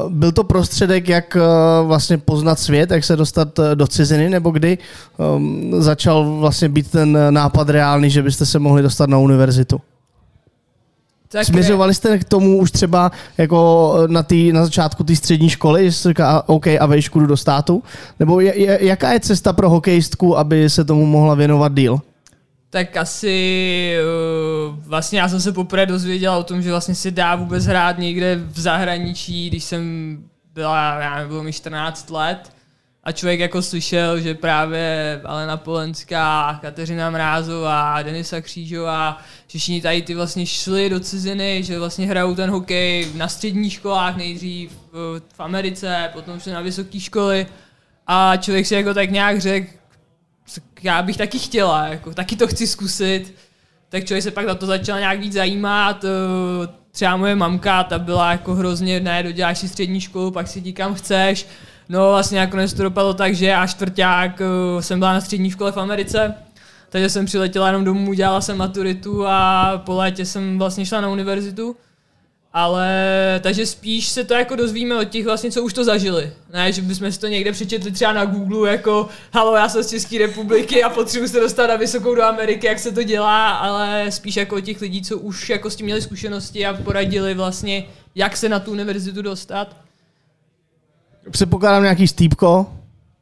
Byl to prostředek, jak vlastně poznat svět, jak se dostat do ciziny, nebo kdy um, začal vlastně být ten nápad reálný, že byste se mohli dostat na univerzitu? Tak Směřovali jste k tomu už třeba jako na, tý, na začátku té střední školy, že jste říká, OK, a vejšku jdu do státu? Nebo je, je, jaká je cesta pro hokejistku, aby se tomu mohla věnovat díl? Tak asi uh, vlastně já jsem se poprvé dozvěděl o tom, že vlastně se dá vůbec hrát někde v zahraničí, když jsem byla, já nevím, bylo mi 14 let a člověk jako slyšel, že právě Alena Polenská, Kateřina Mrázová, Denisa Křížová, že všichni tady ty vlastně šli do ciziny, že vlastně hrajou ten hokej na středních školách nejdřív v, Americe, potom šli na vysoké školy a člověk si jako tak nějak řekl, já bych taky chtěla, jako, taky to chci zkusit. Tak člověk se pak na to začal nějak víc zajímat. eh, Třeba moje mamka, ta byla jako hrozně, ne, doděláš si střední školu, pak si jdi kam chceš. No vlastně nakonec to dopadlo tak, že já čtvrták eh, jsem byla na střední škole v Americe, takže jsem přiletěla jenom domů, dělala jsem maturitu a po létě jsem vlastně šla na univerzitu. Ale takže spíš se to jako dozvíme od těch vlastně, co už to zažili. Ne, že bychom si to někde přečetli třeba na Google, jako halo, já jsem z České republiky a potřebuji se dostat na vysokou do Ameriky, jak se to dělá, ale spíš jako od těch lidí, co už jako s tím měli zkušenosti a poradili vlastně, jak se na tu univerzitu dostat. Předpokládám nějaký stýpko.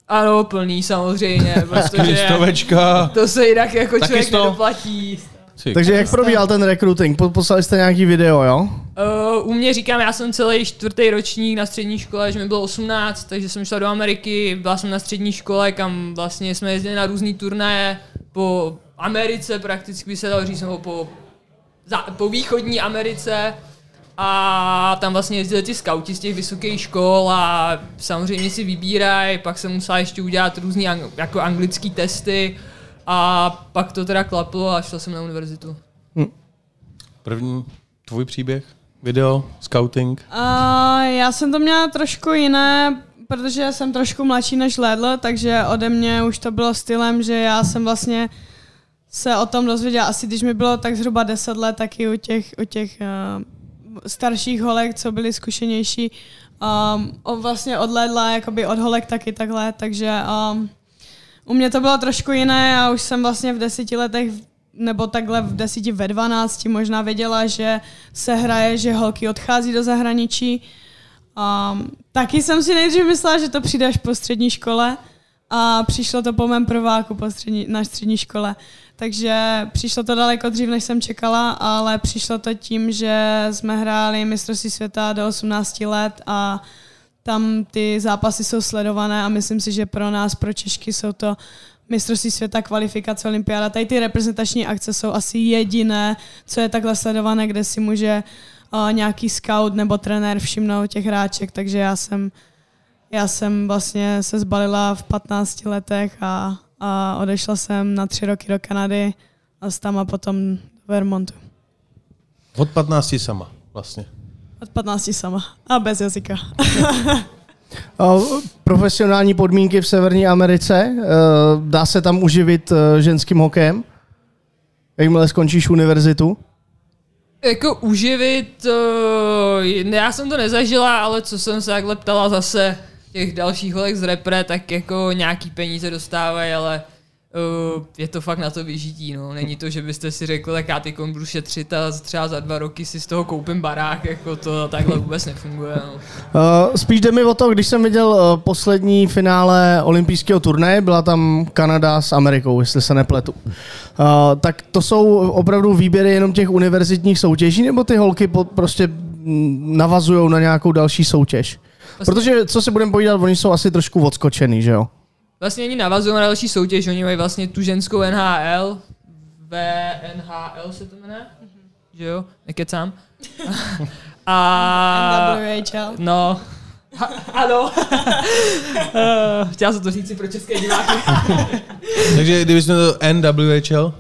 Ano, plný samozřejmě, protože Kristovečka. to se jinak jako Taky člověk sto. nedoplatí. Takže jak probíhal ten recruiting? Po- Poslali jste nějaký video, jo? Uh, u mě říkám, já jsem celý čtvrtý ročník na střední škole, že mi bylo 18, takže jsem šla do Ameriky, byla jsem na střední škole, kam vlastně jsme jezdili na různé turnaje po, Americe prakticky by se dalo říct, nebo po, za, po východní Americe a tam vlastně jezdili ty skauti z těch vysokých škol a samozřejmě si vybírají, pak jsem musela ještě udělat různý ang, jako anglický testy a pak to teda klaplo a šel jsem na univerzitu. První tvůj příběh, video, scouting. A já jsem to měla trošku jiné, protože jsem trošku mladší než Ledl, takže ode mě už to bylo stylem, že já jsem vlastně se o tom dozvěděla asi, když mi bylo tak zhruba 10 let, taky u těch, u těch uh, starších holek, co byly zkušenější. Um, vlastně od Ledla, jakoby od holek taky takhle, takže um, u mě to bylo trošku jiné a už jsem vlastně v deseti letech nebo takhle v deseti ve dvanácti možná věděla, že se hraje, že holky odchází do zahraničí. Um, taky jsem si nejdřív myslela, že to přijde až po střední škole a přišlo to po mém prváku po střední, na střední škole. Takže přišlo to daleko dřív, než jsem čekala, ale přišlo to tím, že jsme hráli mistrovství světa do 18 let a tam ty zápasy jsou sledované a myslím si, že pro nás, pro Češky, jsou to mistrovství světa, kvalifikace, olympiáda. Tady ty reprezentační akce jsou asi jediné, co je takhle sledované, kde si může uh, nějaký scout nebo trenér všimnout těch hráček, takže já jsem, já jsem vlastně se zbalila v 15 letech a, a odešla jsem na tři roky do Kanady a z tam a potom do Vermontu. Od 15 sama vlastně. Od 15 sama a bez jazyka. Profesionální podmínky v Severní Americe, uh, dá se tam uživit uh, ženským hokejem? Jakmile skončíš univerzitu? Jako uživit, uh, já jsem to nezažila, ale co jsem se takhle ptala zase těch dalších holek z repre, tak jako nějaký peníze dostávají, ale uh, je to fakt na to vyžití, no. Není to, že byste si řekli, tak já ty budu šetřit a třeba za dva roky si z toho koupím barák, jako to takhle vůbec nefunguje, no. Uh, spíš jde mi o to, když jsem viděl uh, poslední finále olympijského turnaje, byla tam Kanada s Amerikou, jestli se nepletu. Uh, tak to jsou opravdu výběry jenom těch univerzitních soutěží, nebo ty holky po, prostě navazují na nějakou další soutěž? Protože, co si budeme povídat, oni jsou asi trošku odskočený, že jo? Vlastně oni navazují na další soutěž, oni mají vlastně tu ženskou NHL, VNHL se to jmenuje, že jo, nekecám. A... NWHL. No, ha, ano. Eh, Chtěla jsem to říct si pro české diváky. Takže kdybychom to NWHL?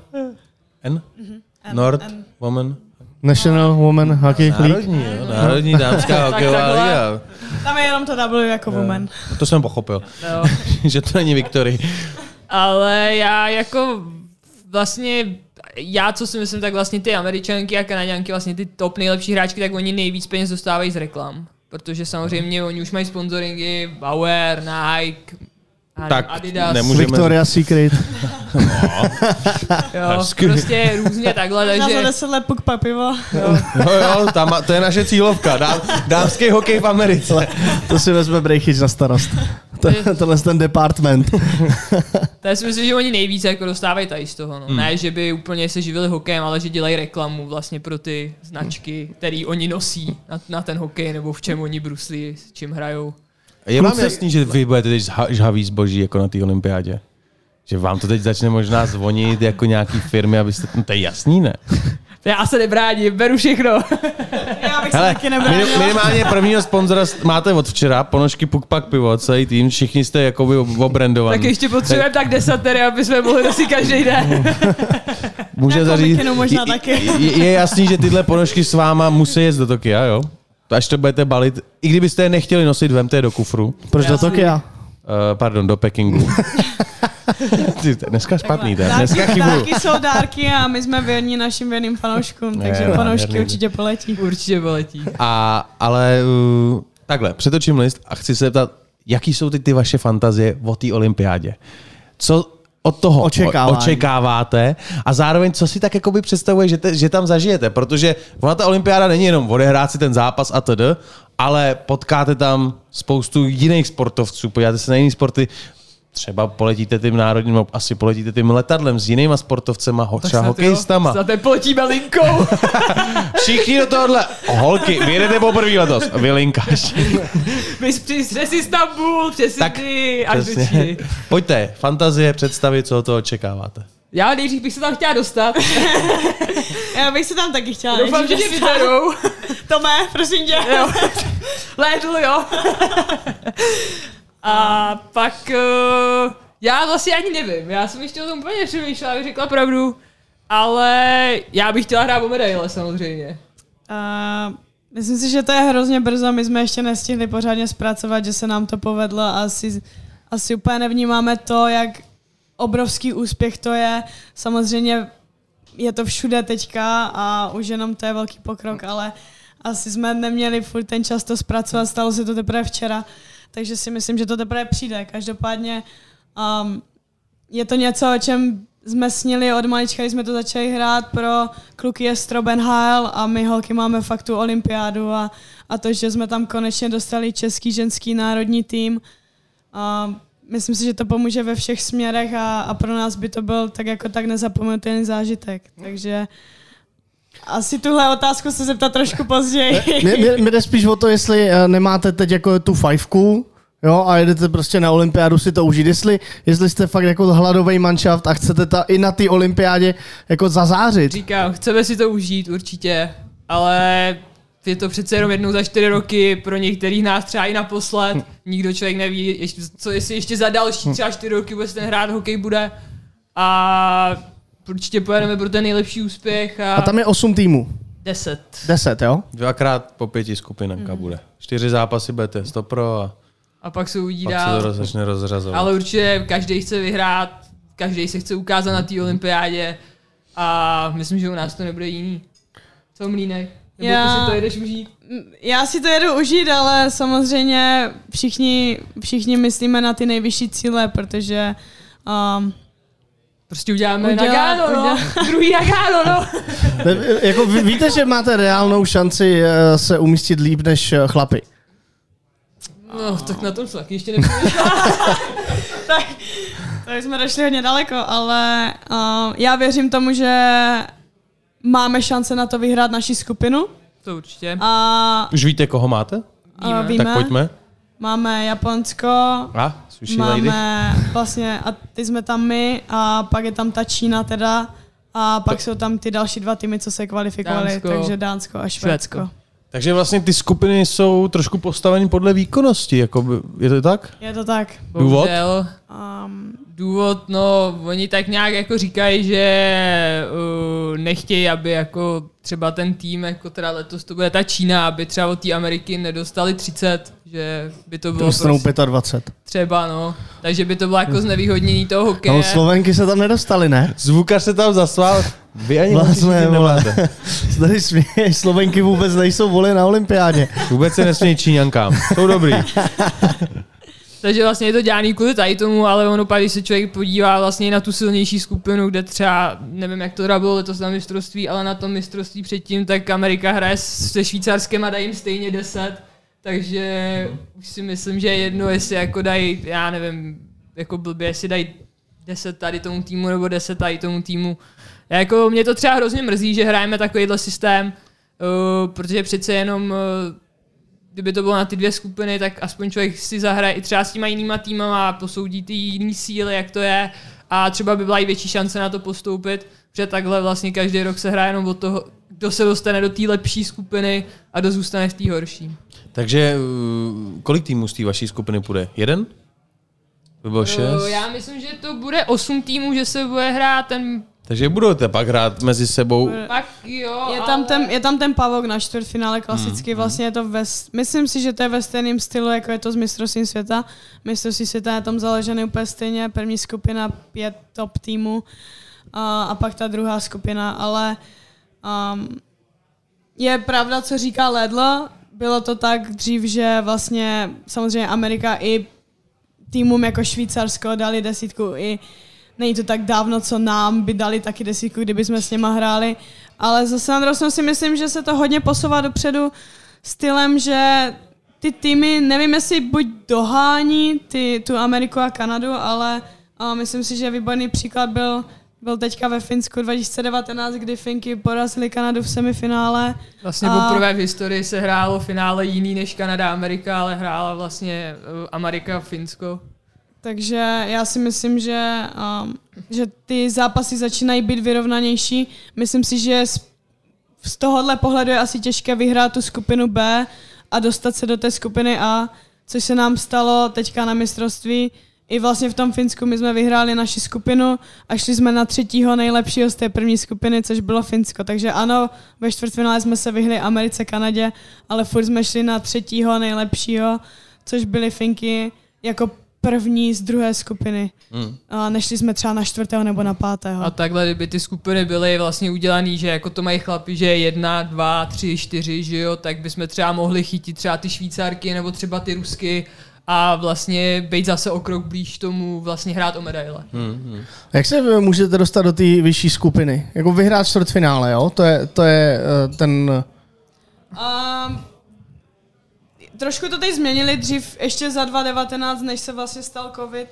N? Nord? N. Woman? National Women Hockey League. Národní, jo? Národní dámská hokejová liga. Tam je jenom to W jako woman. To jsem pochopil, No. že to není Victory. Ale já jako vlastně já, co si myslím, tak vlastně ty američanky a kanaděnky, vlastně ty top nejlepší hráčky, tak oni nejvíc peněz dostávají z reklam. Protože samozřejmě oni už mají sponsoringy, Bauer, Nike, Tak, Adidas, nemůžeme- Victoria's Secret. jo, Hezky. prostě různě takhle, za takže 10 let puk pa pivo. Jo, jo, tam, to je naše cílovka. Dá, dámský hokej v Americe. To si vezme Brejchyč na starost. To, tohle je ten department. to si myslím, že oni nejvíc jako dostávají tady z toho. No. Hmm. Ne, že by úplně se živili hokejem, ale že dělají reklamu vlastně pro ty značky, které oni nosí na, na ten hokej, nebo v čem oni bruslí, s čím hrajou. Je vám Kluci- jasný, že vy budete teď žhavý zboží jako na té olympiádě? Že vám to teď začne možná zvonit jako nějaký firmy, abyste... No, to je jasný, ne? Já se nebráním, beru všechno. Já bych se Hele, taky minim, nebránila. minimálně prvního sponzora máte od včera, ponožky Puk Pak Pivo, celý tým, všichni jste jakoby obrandovaní. tak ještě potřebujeme tak desatery, aby jsme mohli nosit každý den. Může zařídit, možná je, taky. je, je, jasný, že tyhle ponožky s váma musí jet do Tokia, jo? To až to budete balit, i kdybyste je nechtěli nosit, vemte je do kufru. Proč do Tokia? Uh, pardon, do Pekingu. Ty, dneska špatný. Dárky, Dneska chybu. dárky jsou dárky a my jsme věrní našim věrným fanouškům, takže Ne, fanoušky nádherný. určitě poletí. Určitě poletí. A, ale uh, takhle, přetočím list a chci se zeptat, jaký jsou ty, ty vaše fantazie o té olympiádě? Co od toho Očekávání. očekáváte a zároveň co si tak jakoby představuje, že, te, že tam zažijete, protože ona ta olympiáda není jenom odehrát si ten zápas a td., ale potkáte tam spoustu jiných sportovců, podíváte se na jiné sporty, třeba poletíte tím národním, no, asi poletíte tím letadlem s jinýma sportovcema, ho, třeba hokejistama. Za poletíme linkou. Všichni do tohohle. Holky, vy jedete poprvé letos. Vy linkáš. My přes přes Istanbul, přes Tak, až Přesně. Pojďte, fantazie, představy, co od toho očekáváte. Já nejdřív bych se tam chtěla dostat. Já bych se tam taky chtěla. Doufám, že mě dostat. vyberou. Tome, prosím tě. Jo. Lédl, jo. A pak uh, já vlastně ani nevím. Já jsem ještě o tom úplně nepřemýšlela, abych řekla pravdu. Ale já bych chtěla hrát o medaile samozřejmě. Uh, myslím si, že to je hrozně brzo. My jsme ještě nestihli pořádně zpracovat, že se nám to povedlo a asi, asi úplně nevnímáme to, jak obrovský úspěch to je. Samozřejmě je to všude teďka a už jenom to je velký pokrok, ale asi jsme neměli furt ten čas to zpracovat, stalo se to teprve včera, takže si myslím, že to teprve přijde. Každopádně um, je to něco, o čem jsme snili od malička, když jsme to začali hrát pro kluky je Strobenheil a my holky máme fakt tu olympiádu a, a to, že jsme tam konečně dostali český ženský národní tým. A myslím si, že to pomůže ve všech směrech a, a pro nás by to byl tak jako tak nezapomenutelný zážitek. Takže asi tuhle otázku se zeptat trošku později. Mě, mě, mě jde spíš o to, jestli eh, nemáte teď jako tu fajfku, Jo, a jedete prostě na olympiádu si to užít. Jestli, jestli jste fakt jako hladový manšaft a chcete ta, i na té olympiádě jako zazářit. Říkám, chceme si to užít určitě, ale je to přece jenom jednou za čtyři roky, pro některých nás třeba i naposled. Nikdo člověk neví, ještě, co jestli ještě za další třeba čtyři roky vůbec ten hrát hokej bude. A určitě pojedeme pro ten nejlepší úspěch a, A tam je 8 týmů. deset. 10, jo? Dvakrát po pěti skupinka Mhm. bude. Čtyři zápasy budete 100 pro a A pak se uvidí pak se dál. to roz- začne rozřazovat. Ale určitě každý chce vyhrát, každý se chce ukázat na té olympiádě a myslím, že u nás to nebude jiný. Co mlínek? Nebo Já- ty si to jedeš užít? Já si to jedu užít, ale samozřejmě všichni, všichni myslíme na ty nejvyšší cíle, protože um, Prostě uděláme Udělá- Nagano, no. udělá- Druhý Nagano, no. Ne, jako ví- víte, že máte reálnou šanci eh, se umístit líp než eh, chlapy. No, tak na tom se taky ještě tak, tak jsme došli hodně daleko, ale uh, já věřím tomu, že máme šance na to vyhrát naši skupinu To určitě. a Už víte, koho máte? a Víme. víme, Tak pojďme. Máme Japonsko, A, sushi lady. máme vlastně, a ty jsme tam my a pak je tam ta Čína teda a pak jsou tam ty další dva týmy, co se kvalifikovaly, Dánsko, takže Dánsko a Švédsko. Švédsko. Takže vlastně ty skupiny jsou trošku postaveny podle výkonnosti, jako by, je to tak? Je to tak. Důvod? Um, důvod, no, oni tak nějak jako říkají, že uh, nechtějí, aby jako třeba ten tým, jako teda letos to bude ta Čína, aby třeba od té Ameriky nedostali 30, že by to bylo Dostanou prostě 25. třeba, no. Takže by to bylo jako znevýhodnění toho hokeje. No, Slovenky se tam nedostali, ne? Zvukař se tam zasvál. Vy ani Vlastně, vole. Tady směješ, Slovenky vůbec nejsou voli na olympiádě. Vůbec se nesmějí Číňankám. Jsou dobrý. Takže vlastně je to dělaný kvůli tady tomu, ale ono pak, když se člověk podívá vlastně na tu silnější skupinu, kde třeba, nevím jak to teda bylo letos na mistrovství, ale na tom mistrovství předtím, tak Amerika hraje se Švýcarskem a dají jim stejně 10, takže už si myslím, že je jedno, jestli jako dají, já nevím, jako blbě, jestli dají 10 tady tomu týmu nebo 10 tady tomu týmu. Já jako, mě to třeba hrozně mrzí, že hrajeme takovýhle systém, uh, protože přece jenom uh, kdyby to bylo na ty dvě skupiny, tak aspoň člověk si zahraje i třeba s těma jinýma týmama a posoudí ty jiný síly, jak to je a třeba by byla i větší šance na to postoupit, protože takhle vlastně každý rok se hraje jenom od toho, kdo se dostane do té lepší skupiny a kdo zůstane v té horší. Takže uh, kolik týmů z té vaší skupiny půjde? Jeden? By bylo šest? Uh, Já myslím, že to bude 8 týmů, že se bude hrát ten Takže budete pak hrát mezi sebou. pak jo, Je tam, ale... ten, je tam ten pavok na čtvrtfinále klasicky, Hmm, vlastně je to ve, myslím si, že to je ve stejném stylu, jako je to z mistrovství světa. Mistrovství světa je tam založený úplně stejně, první skupina pět top týmů a, a pak ta druhá skupina, ale um, je pravda, co říká Ledlo, bylo to tak dřív, že vlastně samozřejmě Amerika i týmům jako Švýcarsko dali desítku i není to tak dávno, co nám by dali taky desítku, kdyby jsme s něma hráli, ale zase na druhou si myslím, že se to hodně posouvá dopředu stylem, že ty týmy, nevím jestli buď dohání ty, tu Ameriku a Kanadu, ale a myslím si, že výborný příklad byl byl teďka ve Finsku 2019, kdy Finky porazili Kanadu v semifinále. Vlastně A- poprvé v historii se hrálo finále jiný než Kanada Amerika, ale hrála vlastně uh, Amerika Finsko. Takže já si myslím, že, um, že ty zápasy začínají být vyrovnanější. Myslím si, že z, z tohohle pohledu je asi těžké vyhrát tu skupinu B a dostat se do té skupiny A, což se nám stalo teďka na mistrovství. I vlastně v tom Finsku my jsme vyhráli naši skupinu a šli jsme na třetího nejlepšího z té první skupiny, což bylo Finsko. Takže ano, ve čtvrtfinále jsme se vyhli Americe, Kanadě, ale furt jsme šli na třetího nejlepšího, což byly Finky jako první z druhé skupiny. Hmm. A nešli jsme třeba na čtvrtého nebo na pátého. A takhle, kdyby ty skupiny byly vlastně udělané, že jako to mají chlapi, že jedna, dva, tři, čtyři, že jo, tak bychom třeba mohli chytit třeba ty švýcarky nebo třeba ty rusky a vlastně být zase o krok blíž tomu vlastně hrát o medaile. Hmm. Jak se můžete dostat do té vyšší skupiny? Jako vyhrát čtvrtfinále, jo? To je, to je eh, ten... Um, trošku to teď změnili dřív, ještě za 2019, než se vlastně stal covid,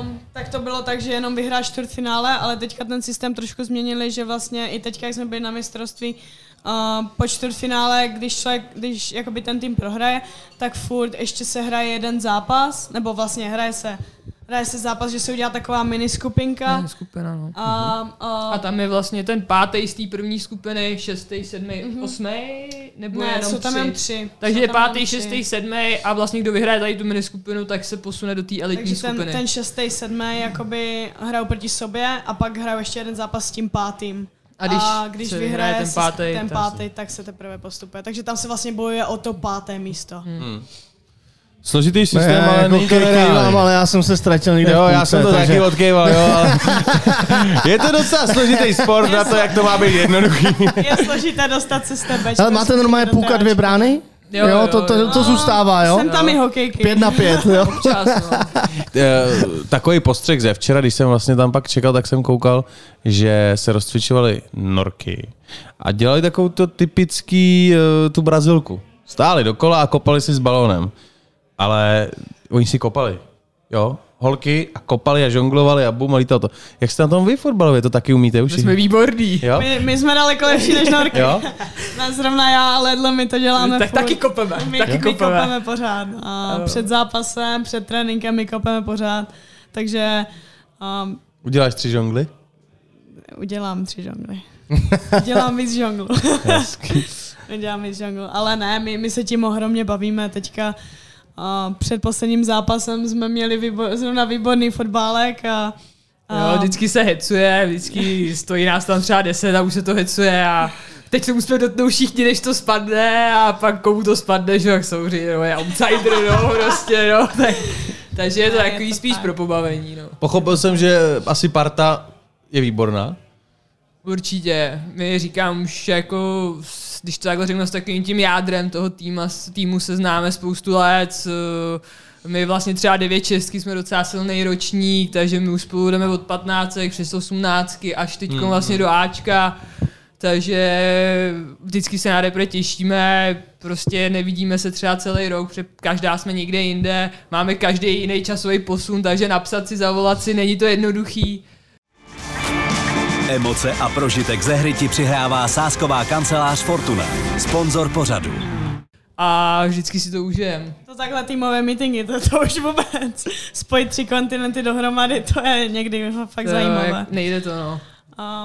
um, tak to bylo tak, že jenom vyhráš čtvrtfinále, ale teďka ten systém trošku změnili, že vlastně i teďka, jak jsme byli na mistrovství, uh, po čtvrtfinále, když člověk, když jakoby ten tým prohraje, tak furt ještě se hraje jeden zápas, nebo vlastně hraje se, hraje se zápas, že se udělá taková mini skupinka. Ne, skupina, no. A, a, A tam je vlastně ten pátý z té první skupiny, šestý, sedmý, osmý, nebo ne, jenom jsou tam tři. jen tři. Takže je pátý, šestý, sedmý a vlastně kdo vyhraje tady tu miniskupinu, tak se posune do té elitní Takže ten, skupiny. ten šestý, sedmý jakoby hrajou proti sobě a pak hrajou ještě jeden zápas s tím pátým. A když a když se vyhraje ten pátý, ten tak- pátý, tak se teprve postupuje. Takže tam se vlastně bojuje o to páté místo. Hmm. Složitý systém, Ne, ale jako není to kejvám, ale já jsem se ztratil někde Jo, v já půlce, jsem to takže... taky odkejval, jo, ale je to docela složitý sport na to, jak to má být jednoduchý. Je složité dostat se z té bečky Ale máte normálně půlka dvě brány? Jo, Jo, jo, to, to, jo. to zůstává, jo? Jsem tam i hokejky. Pět na pět, jo? Občas, no. Eh, Takový postřeh ze včera, když jsem vlastně tam pak čekal, tak jsem koukal, že se rozcvičovali norky a dělali takovou to typický eh, tu brazilku. Stáli dokola a kopali si s balónem. Ale oni si kopali. Jo, holky a kopali a žonglovali a bum a lítalo to. Jak jste na tom vy fotbalově, to taky umíte už? My jsme výborní. Jo? My, my jsme daleko lepší než norky. Jo? Ne, zrovna já a Ledlo, my to děláme Tak furt. taky kopeme. My, taky my kopeme. kopeme pořád. A Ano. před zápasem, před tréninkem my kopeme pořád. Takže um, Uděláš tři žongly? udělám tři žongly. Dělám víc žonglu. Dělám víc žonglu. Ale ne, my, my se tím ohromně bavíme teďka. Uh, před posledním zápasem jsme měli výbor, zrovna výborný fotbálek a, a Jo, vždycky se hecuje, vždycky stojí nás tam třeba 10 a už se to hecuje a teď se musíme dotknout všichni, než to spadne a pak komu to spadne, že jak souři, no, je outsider, no, prostě, no, tak, takže je to takový spíš pro pobavení, no. Pochopil jsem, že asi parta je výborná. Určitě. My říkám už jako, když to takhle řeknu s takovým tím jádrem toho týma, s- týmu se známe spoustu let. s- My vlastně třeba 9 česky jsme docela silný ročník, takže my už spolu jdeme od 15 přes 18 až teď vlastně do Ačka. Takže vždycky se na repre těšíme, prostě nevidíme se třeba celý rok, protože každá jsme někde jinde, máme každý jiný časový posun, takže napsat si, zavolat si, není to jednoduchý. Emoce a prožitek ze hry ti přihrává sásková kancelář Fortuna. Sponzor pořadu. A vždycky si to užijem. To takhle týmové meetingy, to, to už vůbec. Spojit tři kontinenty dohromady, to je někdy fakt To, zajímavé. jak nejde to, no.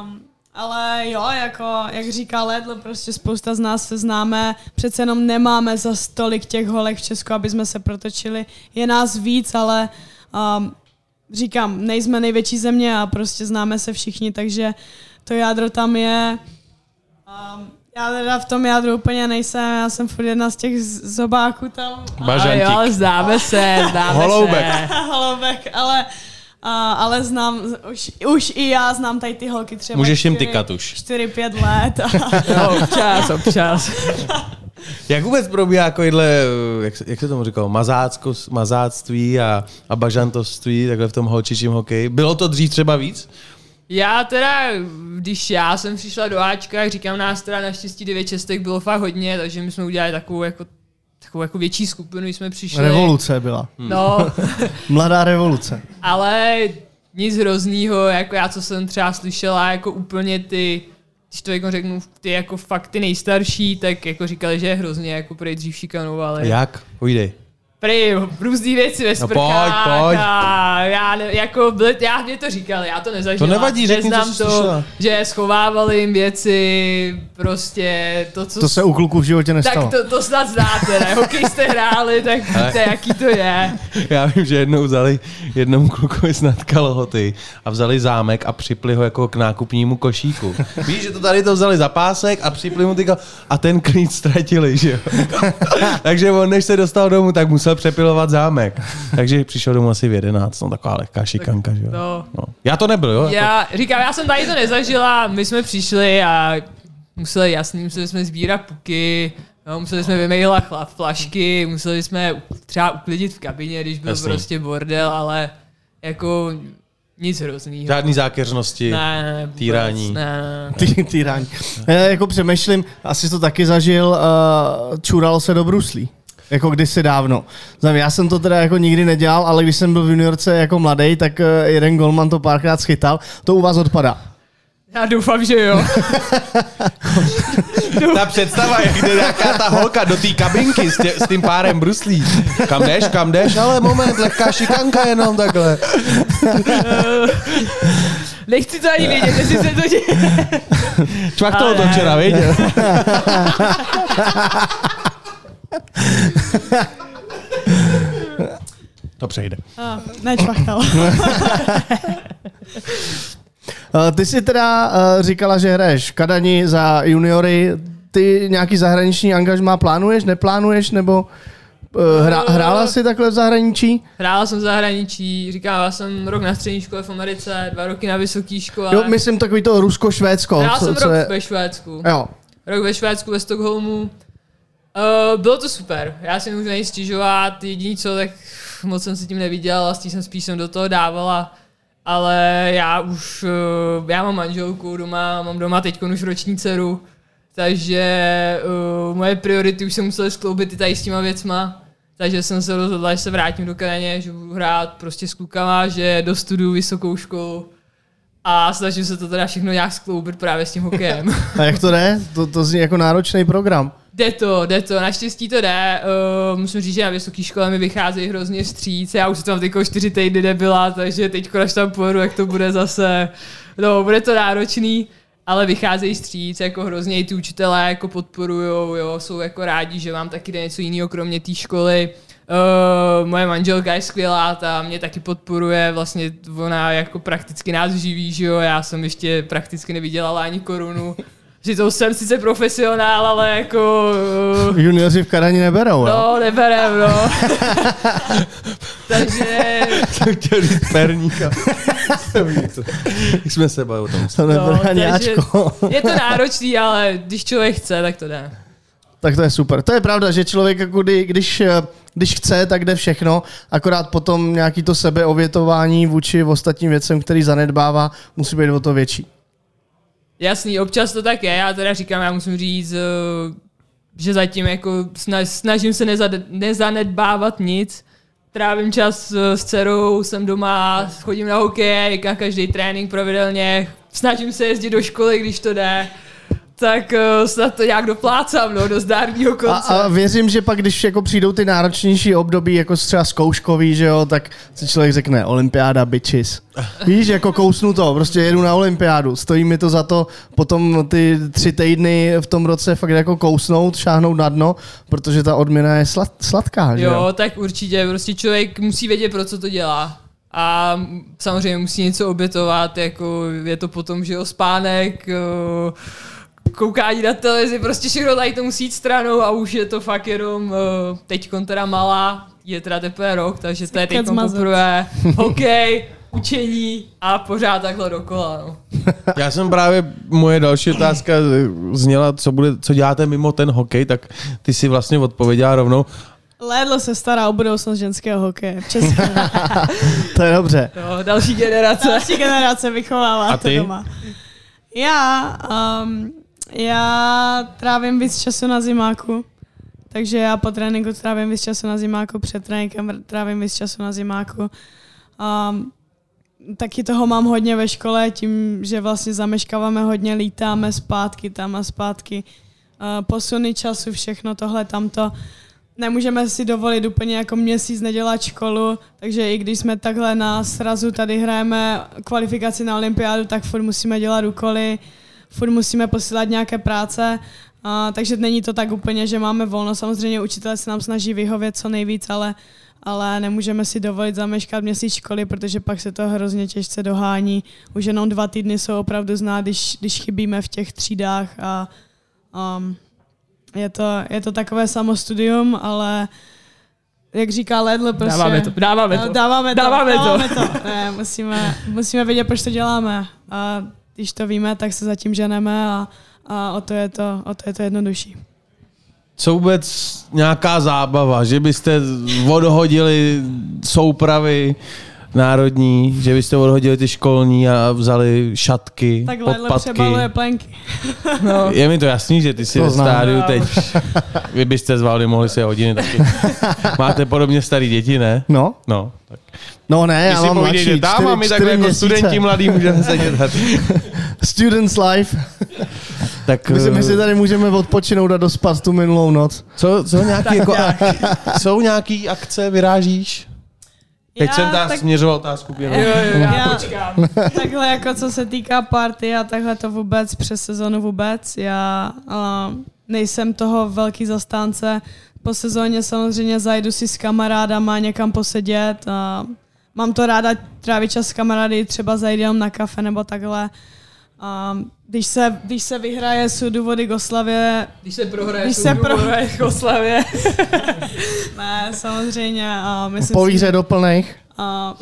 Um, ale jo, jako, jak říká Ledl, prostě spousta z nás se známe, přece jenom nemáme za stolik těch holek v Česku, aby jsme se protočili. Je nás víc, ale um, říkám, nejsme největší země a prostě známe se všichni, takže to jádro tam je. Um, já teda v tom jádru úplně nejsem, já jsem furt jedna z těch z- zobáků tam. Bažantík. A jo, zdáme se, zdáme Holoubek. se. Holoubek, ale, a, ale znám, už, už i já znám tady ty holky třeba Můžeš jim tykat už. 4-5 let. A, No, občas, občas. Jak vůbec probíhá takovýhle, jak, se- jak se tomu říkalo, mazácko, mazáctví a, a bažantoství, takhle v tom holčičím hokeji? Bylo to dřív třeba víc? Já teda, když já jsem přišla do Ačka, jak říkám, nás teda naštěstí 9 čestek bylo fakt hodně, takže my jsme udělali takovou jako takovou jako větší skupinu, když jsme přišli. Revoluce byla. No, Mladá revoluce. ale nic hroznýho, jako já, co jsem třeba slyšela, jako úplně ty, když to jako řeknu, ty jako fakt ty nejstarší, tak jako říkali, že je hrozně, jako prej dřív šikanovali. Jak? Pojdej. Prý různý věci ve sprchách pojď, pojď. a já, ne, jako, byli, já mě to říkal, já to nezažila. To nevadí, řekni, co Neznám to, slyšela. že schovávali jim věci, prostě to, co To se u kluků v životě nestalo. tak to, to snad znáte, ne? Hokej jste hráli, tak víte, jaký to je. Já vím, že jednou vzali jednomu klukovi snad kalhoty a vzali zámek a připli ho jako k nákupnímu košíku. Víš, že to tady to vzali za pásek a připli mu ty kal- a ten klíč ztratili, že jo. Takže on, než se dostal domů, tak musel přepilovat zámek. Takže přišel domů asi v 11, no taková lehká šikanka, že jo. No. No. Já to nebyl, jo. Jako, Já říkám, já jsem tady to nezažila, my jsme přišli a museli, jasný, museli jsme sbírat puky, no, museli jsme vymejlat chla- flašky, museli jsme třeba uklidit v kabině, když byl Jasný. prostě bordel, ale jako nic hroznýho. Žádný zákeřnosti. Ne, ne, vůbec, týrání. Ne, ne. Ty, týraň. Já jako přemýšlím, asi to taky zažil, uh, čuralo se do bruslí. Jako kdysi dávno. Já jsem to teda jako nikdy nedělal, ale když jsem byl v juniorce jako mladý, tak uh, jeden golman to párkrát schytal. To u vás odpadá. Já doufám, že jo. Ta představa, jak jde nějaká ta holka do té kabinky s, tě, s tím párem bruslí. Kam jdeš, kam jdeš? Ale moment, lehká šikanka jenom takhle. Nechci to ani vědět, jestli se to děje. Čvak toho to včera, viděl? To přejde. Ah, nečvachtal. Uh, ty jsi teda uh, říkala, že hraješ v Kadani za juniory. Ty nějaký zahraniční angažmá plánuješ, neplánuješ, nebo uh, hra, hrála jsi takhle v zahraničí? Hrála jsem v zahraničí, říkám, já jsem rok na střední škole v Americe, dva roky na vysoké škole. Jo, myslím takový to Rusko-Švédsko. Hrál co, jsem co rok je... ve Švédsku. Jo. Rok ve Švédsku, ve Stockholmu. Uh, bylo to super, já si můžu nejít stěžovat, jediný co, tak moc jsem si tím neviděl, vlastně jsem spíš jsem do toho dávala, ale já už, uh, já mám manželku doma, mám doma teď už roční dceru, takže uh, moje priority už se musely skloubit i tady s těma věcma, takže jsem se rozhodla, že se vrátím do Kraně, že budu hrát prostě s klukama, že dostuduju vysokou školu a snažím se to teda všechno nějak skloubit právě s tím hokejem. A jak to jde? To, to zní jako náročný program. Jde to, jde to, naštěstí to jde. Uh, musím říct, že na vysoké škole mi vycházejí hrozně vstříc. Já už jsem tam teď čtyři týdny nebyla, takže teď, až tam pojedu, jak to bude zase, no, bude to náročný, ale vycházejí vstříc, jako hrozně i ty učitelé jako podporujou, jo, jsou jako rádi, že mám taky jde něco jiného kromě té školy. Uh, moje manželka je skvělá, ta mě taky podporuje, vlastně ona jako prakticky nás živí, že jo, já jsem ještě prakticky nevydělala ani korunu. Přitom jsem sice profesionál, ale jako... Uh, Junioři v Kadani neberou, jo? no, neberem, no. Takže... Jsem chtěl říct perníka. Jak jsme se bavili o tom. To neberá No, takže-. Je to náročný, ale když člověk chce, tak to jde. Tak to je super. To je pravda, že člověk, jako kdy, když, eh, když chce, tak jde všechno, akorát potom nějaký to sebeovětování vůči ostatním věcem, který zanedbává, musí být o to větší. Jasný, občas to tak je, já teda říkám, já musím říct, eh, že zatím jako sna- snažím se nezanedbávat nic, trávím čas eh, s dcerou, jsem doma, chodím na hokej, na každý trénink pravidelně, snažím se jezdit do školy, když to jde, tak uh, snad to nějak doplácám, no, do zdárního A, konce. a věřím, že pak, když jako přijdou ty náročnější období, jako třeba zkouškový, že jo, tak si člověk řekne, olympiáda, bitches. Víš, jako kousnu to, prostě jedu na olympiádu, stojí mi to za to potom ty tři týdny v tom roce fakt jako kousnout, šáhnout na dno, protože ta odměna je slad, sladká, že jo? Jo, tak určitě, prostě člověk musí vědět, pro co to dělá. A samozřejmě musí něco obětovat, jako je to potom, že jo, spánek, eh, koukání na televizi, prostě všechno tady to musí jít stranou a už je to fakt jenom eh, teďkon teda malá, je teda teprve rok, takže to je Kec teď poprvé hokej, učení a pořád takhle dokola. No. Já jsem právě, moje další otázka zněla, co, bude, co děláte mimo ten hokej, tak ty si vlastně odpověděla rovnou. Lédlo se stará o budoucnost ženského hokeje v České. To je dobře. No, další generace. Další generace vychovává A to ty? doma. Já, um, já trávím víc času na zimáku, takže já po tréninku trávím víc času na zimáku, před tréninkem trávím víc času na zimáku. Um, taky toho mám hodně ve škole, tím, že vlastně zameškáváme hodně, lítáme zpátky tam a zpátky. Uh, posuny času, všechno tohle, tamto. nemůžeme si dovolit úplně jako měsíc nedělat školu, takže i když jsme takhle na srazu tady hrajeme kvalifikaci na olympiádu, tak furt musíme dělat úkoly, furt musíme posílat nějaké práce, a, takže není to tak úplně, že máme volno. Samozřejmě učitelé se nám snaží vyhovět co nejvíc, ale, ale nemůžeme si dovolit zameškat měsíc školy, protože pak se to hrozně těžce dohání. Už jenom dva týdny jsou opravdu znát, když, když chybíme v těch třídách a um, je, to, je to takové samostudium, ale jak říká Ledl, prostě... Dáváme to, dáváme to. Dáváme to, Dáváme to. dáváme to. Ne, musíme, musíme vědět, proč to děláme. A když to víme, tak se zatím ženeme a, a o, to je to, o to je to jednodušší. Co vůbec nějaká zábava, že byste odhodili soupravy národní, že byste odhodili ty školní a vzali šatky, Tak Ledl podpatky. plenky. No. Je mi to jasný, že ty si To ve znám. stádiu teď, vy byste s Valdy mohli se hodiny taky. Máte podobně starý děti, ne? No, No, tak. no ne, já Když si mám mladší, tam čtyři, a my čtyři takhle jako studenti mladí můžeme sedět. Students life. tak My si, my si eh, tady můžeme odpočinout a dospat tu minulou noc. co, co nějaký, jako, jsou nějaký akce, vyrážíš? Teď Já jsem ta tak- směřoval otázku Jo, jo, já, počkám. Takhle jako co se týká party a takhle to vůbec přes sezonu vůbec. Já uh, nejsem toho velký zastánce. Po sezóně samozřejmě zajdu si s kamarádama někam posedět. A mám to ráda trávit čas s kamarády, třeba zajdu jenom na kafe nebo takhle. A když se, když se vyhraje, jsou důvody k oslavě. Když se prohraje, Když jsou se pro- důvody k oslavě. Ne, samozřejmě. A myslím Po si, výhře do plných. A,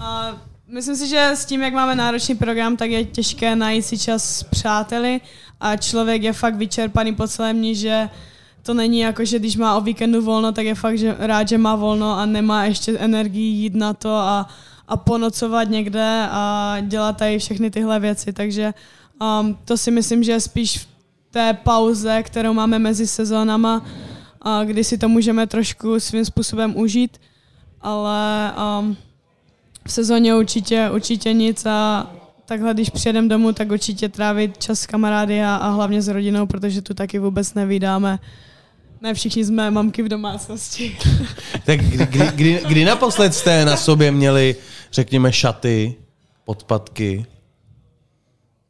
a myslím si, že s tím, jak máme náročný program, tak je těžké najít si čas s přáteli a člověk je fakt vyčerpaný po celém dní, že to není jako, že když má o víkendu volno, tak je fakt že rád, že má volno a nemá ještě energii jít na to a, a ponocovat někde a dělat tady všechny tyhle věci. Takže um, to si myslím, že je spíš v té pauze, kterou máme mezi sezónama, a kdy si to můžeme trošku svým způsobem užít ale um, v sezóně určitě, určitě nic a takhle, když přijedeme domů, tak určitě trávit čas s kamarády a, a hlavně s rodinou, protože tu taky vůbec nevídáme. Ne všichni jsme mamky v domácnosti. Tak kdy, kdy, kdy, kdy naposled jste na sobě měli, řekněme, šaty, podpatky?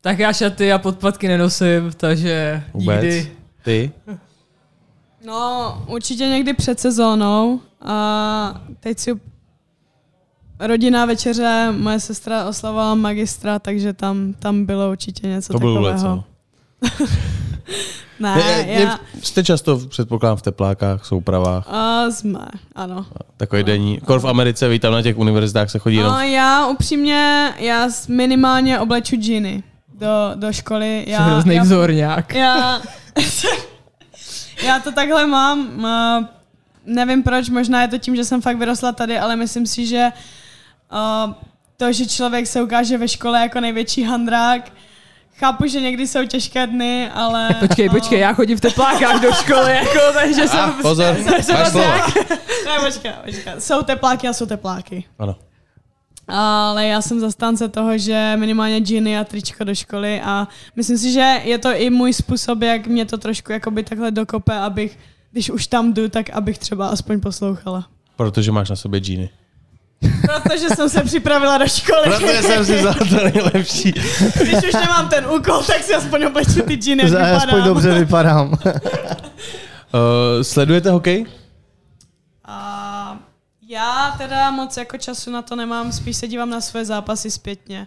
Tak já šaty a podpatky nenosím, takže Vůbec? nikdy. Ty? No, určitě někdy před sezónou a teď si rodinná večeře, moje sestra oslavovala magistra, takže tam, tam bylo určitě něco To bylo takového. leco. Ne, Je- je- já, Jste často, předpokládám, v teplákách, soupravách, a jsme, ano. takový denní. Kor v Americe, ví, tam na těch univerzitách se chodí jenom No, já upřímně, já minimálně obleču džiny do, do školy. Jsem Já, hrozný já, vzorňák. já, já to takhle mám. a Nevím proč, možná je to tím, že jsem fakt vyrostla tady, ale myslím si, že uh, to, že člověk se ukáže ve škole jako největší handrák, chápu, že někdy jsou těžké dny, ale... Počkej, počkej, já chodím v teplákách do školy, jako, takže A, jsem... pozor, jsem máš slovo. Ne, počkej, počkej. Jsou tepláky a jsou tepláky. Ano. Ale já jsem zastánce toho, že minimálně džiny a tričko do školy a myslím si, že je to i můj způsob, jak mě to trošku jakoby takhle dokope, abych, když už tam jdu, tak abych třeba aspoň poslouchala. Protože máš na sobě džíny. Protože jsem se připravila do školy. Protože jsem si vzal to nejlepší. Když už nemám ten úkol, tak si aspoň obleču ty džiny, jak Aspoň dobře vypadám. Uh, sledujete hokej? A já teda moc jako času na to nemám, spíš se dívám na své zápasy zpětně.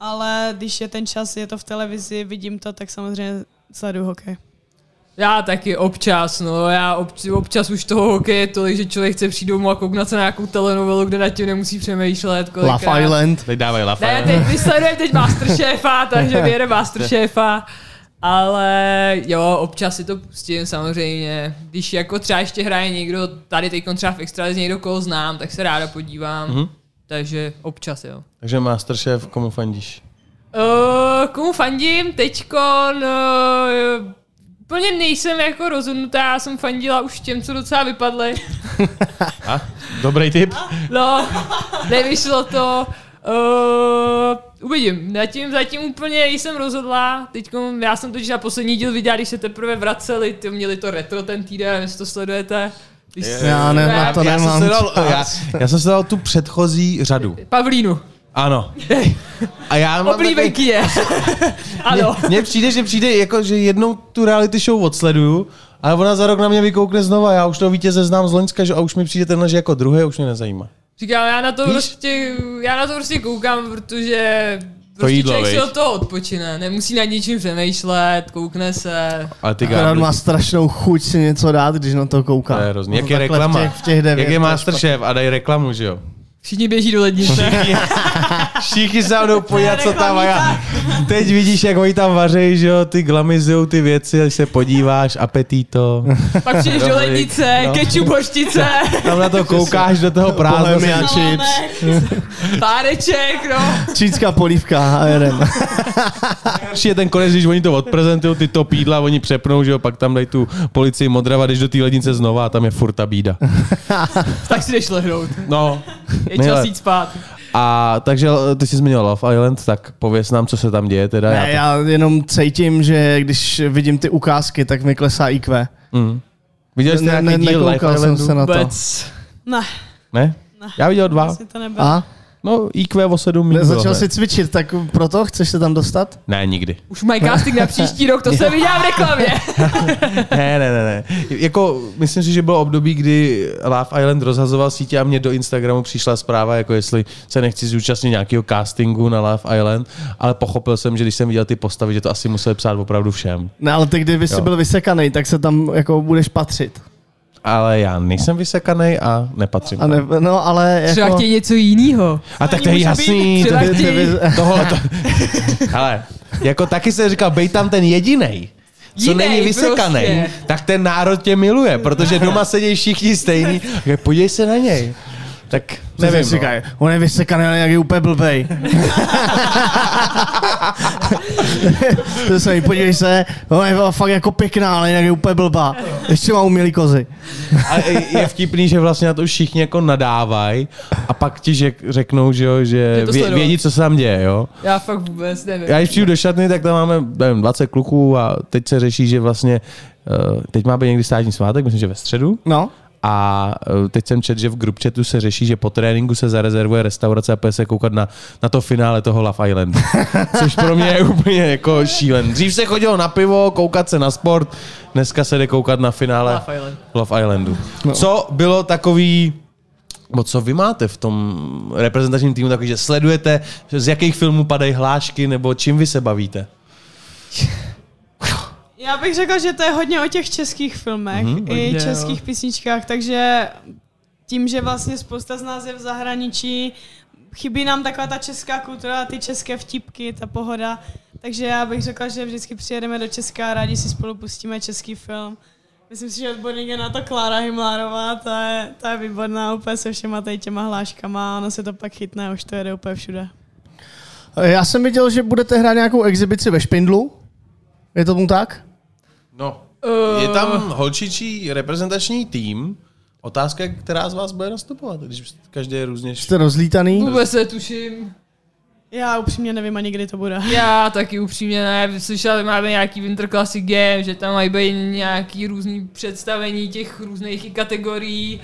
Ale když je ten čas, je to v televizi, vidím to, tak samozřejmě sleduju hokej. Já taky občas, no, já obč, občas už toho hokeje je tolik, že člověk chce přijít domů a kouknout se na nějakou telenovelu, kde na tím nemusí přemýšlet. kolikrát. Love Island. Teď dávají Ne, lafa. teď vysledujeme teď Masterchefa, takže vyjede Masterchefa. Ale jo, občas si to pustím samozřejmě. Když jako třeba ještě hraje někdo, tady teď třeba v Extralize někdo, koho znám, tak se ráda podívám. Mhm. Takže občas jo. Takže Masterchef, komu fandíš? Uh, komu fandím? Teďkon uh, úplně nejsem jako rozhodnutá, já jsem fandila už těm, co docela vypadly. A? Dobrý tip. No, nevyšlo to. Uh, uvidím. Zatím, zatím úplně jsem rozhodla. Teď já jsem totiž na poslední díl viděla, když se teprve vraceli, ty měli to retro ten týden, jestli to sledujete. Když Je, se- Já ne, na to já, jsem nemám si dal, já, já jsem si dal tu předchozí řadu. Pavlínu. Ano. A já mám Oblíbenky je. ano. Mně přijde, že přijde jako, že jednou tu reality show odsleduju, ale ona za rok na mě vykoukne znova. Já už toho vítěze znám z Loňska, že a už mi přijde tenhle, že jako druhý, už mě nezajímá. Říkám, já na to Víš? prostě, já na to prostě koukám, protože prostě jídlo, člověk si od toho odpočine. Nemusí nad ničím přemýšlet, koukne se. Ale ty Akorát má strašnou chuť si něco dát, když na to kouká. to je hrozný. Jak je reklama? V těch, v těch devět, Jak je to Masterchef a dají reklamu, že jo? Všichni běží do lednice. Všichni se jdou podívat, co tam a já. Teď vidíš, jak oni tam vařejí, že jo, ty glamizujou ty věci, když se podíváš, apetito. Pak přijdeš do lednice, No. ketchup, hořčice, Tam na to koukáš do toho prázdna. Páreček, no. čínská polívka a jedem. Nejhorší je ten konec, když oni to odprezentují, ty to pídla, oni přepnou, že jo, pak tam dají tu policii modrava, jdeš do té lednice znova a tam je furt ta bída. Tak si jdeš lehnout. No. Je čas jít spát. A takže ty jsi zmínil Love Island, tak pověs nám, co se tam děje teda. Ne, já to... já jenom cítím, že když vidím ty ukázky, tak mi klesá IQ. mm. Viděl jsi Ne, nějaký ne, díl Life nekoukal jsem Islandu? se na to. Vůbec. Ne, Ne? Ne. Já viděl dva. asi to nebylo. A? No, IQ o 7 mít Začal si cvičit, tak proto chceš se tam dostat? Ne, nikdy. Už mají casting na příští rok, to jsem viděla v reklamě. Ne, ne, ne, ne. Jako, myslím si, že bylo období, kdy Love Island rozhazoval sítě a mě do Instagramu přišla zpráva, jako jestli se nechci zúčastnit nějakého castingu na Love Island, ale pochopil jsem, že když jsem viděl ty postavy, že to asi museli psát opravdu všem. Ne, ale ty, kdyby jsi byl vysekaný, tak se tam jako budeš patřit. Ale já nejsem vysekaný a nepatřím. A ne, no, ale Třeba jako... chtějí něco jiného. A tak to je jasný. To, Třeba tohle, to, ale jako taky se říkal, bej tam ten jedinej. Co Jinej není vysekaný, prostě. tak ten národ tě miluje, protože doma sedí všichni stejný. Tak Podívej se na něj. Tak nevím, nevím. No. říkají, on je vysekaný, ale jak je úplně blbej. to se mi, podívej se, on je fakt jako pěkná, ale jinak je úplně blbá. Ještě má umělý kozy. A je vtipný, že vlastně na to už všichni jako nadávají a pak ti řek, řeknou, že, jo, že vě, vědí, co se tam děje, jo. Já fakt vůbec nevím. Já když přijdu do šatny, tak tam máme nevím, 20 kluků a teď se řeší, že vlastně eh, teď má být někdy státní svátek, myslím, že ve středu. No, A eh, teď jsem četl, že v group chatu se řeší, že po tréninku se zarezervuje restaurace a půjde se koukat na, na to finále toho Love Islandu. Což pro mě je úplně jako šílen. Dřív se chodilo na pivo, koukat se na sport, dneska se jde koukat na finále Love Island. Love Islandu. No. Co bylo takový Bo co vy máte v tom reprezentačním týmu takový, že sledujete, z jakých filmů padají hlášky, nebo čím vy se bavíte? Já bych řekla, že to je hodně o těch českých filmech Mhm, mm-hmm, i hodně, českých jo. písničkách, takže tím, že vlastně spousta z nás je v zahraničí, chybí nám taková ta česká kultura, ty české vtipky, ta pohoda, takže já bych řekla, že vždycky přijedeme do Česka a rádi si spolu pustíme český film. Myslím si, že odborník je na to Klára Himlárová, ta je, ta je výborná úplně se všema tady těma hláškama, ono se to pak chytne, už to jede úplně všude. já jsem viděl, že budete hrát nějakou exibici ve Špindlu. Je tomu tak? No, Uh, je tam holčičí reprezentační tým. Otázka, je, která z vás bude nastupovat, když každý je různě... Jste rozlítaný? Vůbec netuším. Já upřímně nevím ani, kdy to bude. Já taky upřímně ne. Slyšel, že máme nějaký Winter Classic Game, že tam mají být nějaký různý představení těch různých kategorií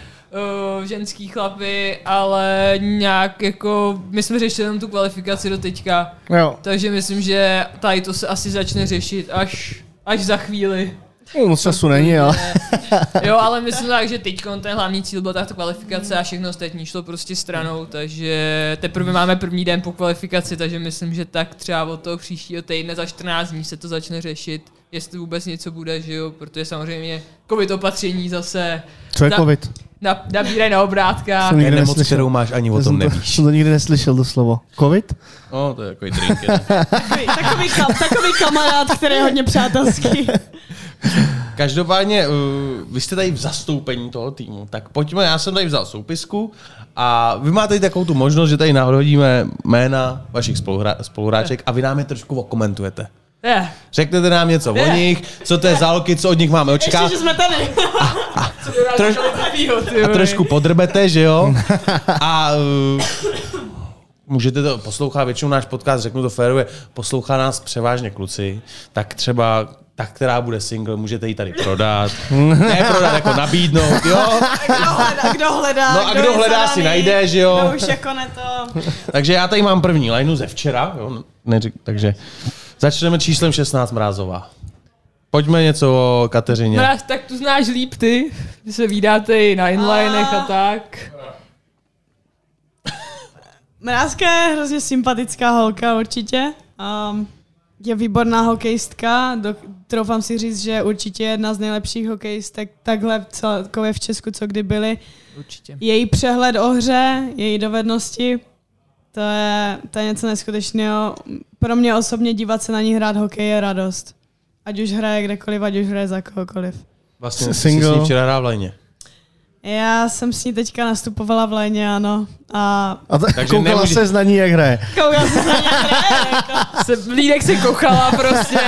uh, ženský chlapy, ale nějak jako, my jsme řešili jenom tu kvalifikaci do teďka, Jo. takže myslím, že tady to se asi začne řešit až, až za chvíli. No, moc času není, ale... Jo, ale myslím tak, že teď ten hlavní cíl byl ta kvalifikace a všechno ostatní šlo prostě stranou, takže teprve máme první den po kvalifikaci, takže myslím, že tak třeba od toho příštího týdne za 14 dní se to začne řešit, jestli vůbec něco bude, že jo, protože samozřejmě covid opatření zase Co je Na- covid? na, nabírají na obrátkách. Jsem Je nikdy nemoc, neslyšel. kterou máš, ani o tom jsem to, nevíš. jsem to nikdy neslyšel to slovo. Covid? No, to je takový drink. Takový, takový, kam, takový kamarád, který je hodně přátelský. Každopádně, uh, vy jste tady v zastoupení toho týmu, tak pojďme, já jsem tady vzal soupisku a vy máte tady takovou tu možnost, že tady nahodíme jména vašich spoluhra- spoluhráček a vy nám je trošku okomentujete. Je, Řeknete nám něco o nich, co to je za holky, co od nich máme Ještě, očekávat že jsme tady. Troš- takovýho, ty a trošku podrbete, že jo? A uh, můžete to poslouchat, většinou náš podcast, řeknu to férově, poslouchá nás převážně kluci, tak třeba ta, která bude single, můžete ji tady prodat. ne prodat, jako nabídnout, jo. Kdo hledá, kdo hledá, No a kdo je hledá, zadaný, si najde, že jo? Kdo už jako ne to... Takže já tady mám první lineu ze včera, jo, neřek, takže začneme číslem 16 Mrázová. Pojďme něco o Kateřině. Mraz, tak tu znáš líp ty, že se vydáte i na inlinech a tak. Mrázka je hrozně sympatická holka určitě. Um, je výborná hokejistka, do, troufám si říct, že určitě jedna z nejlepších hokejistek takhle celkově v Česku, co kdy byly. Určitě. Její přehled o hře, její dovednosti, to je, to je něco neskutečného. Pro mě osobně dívat se na ní hrát hokej je radost. Ať už hraje kdekoliv, ať už hraje za kohokoliv. Vlastně Single. jsi s ní včera hrál v lajně. Já jsem s ní teďka nastupovala v léně, ano. A A t- Takže koukala nemůže- se na ní, jak hraje. koukala jsem se na ní hraje, jako. Se, Lídek se kochala prostě,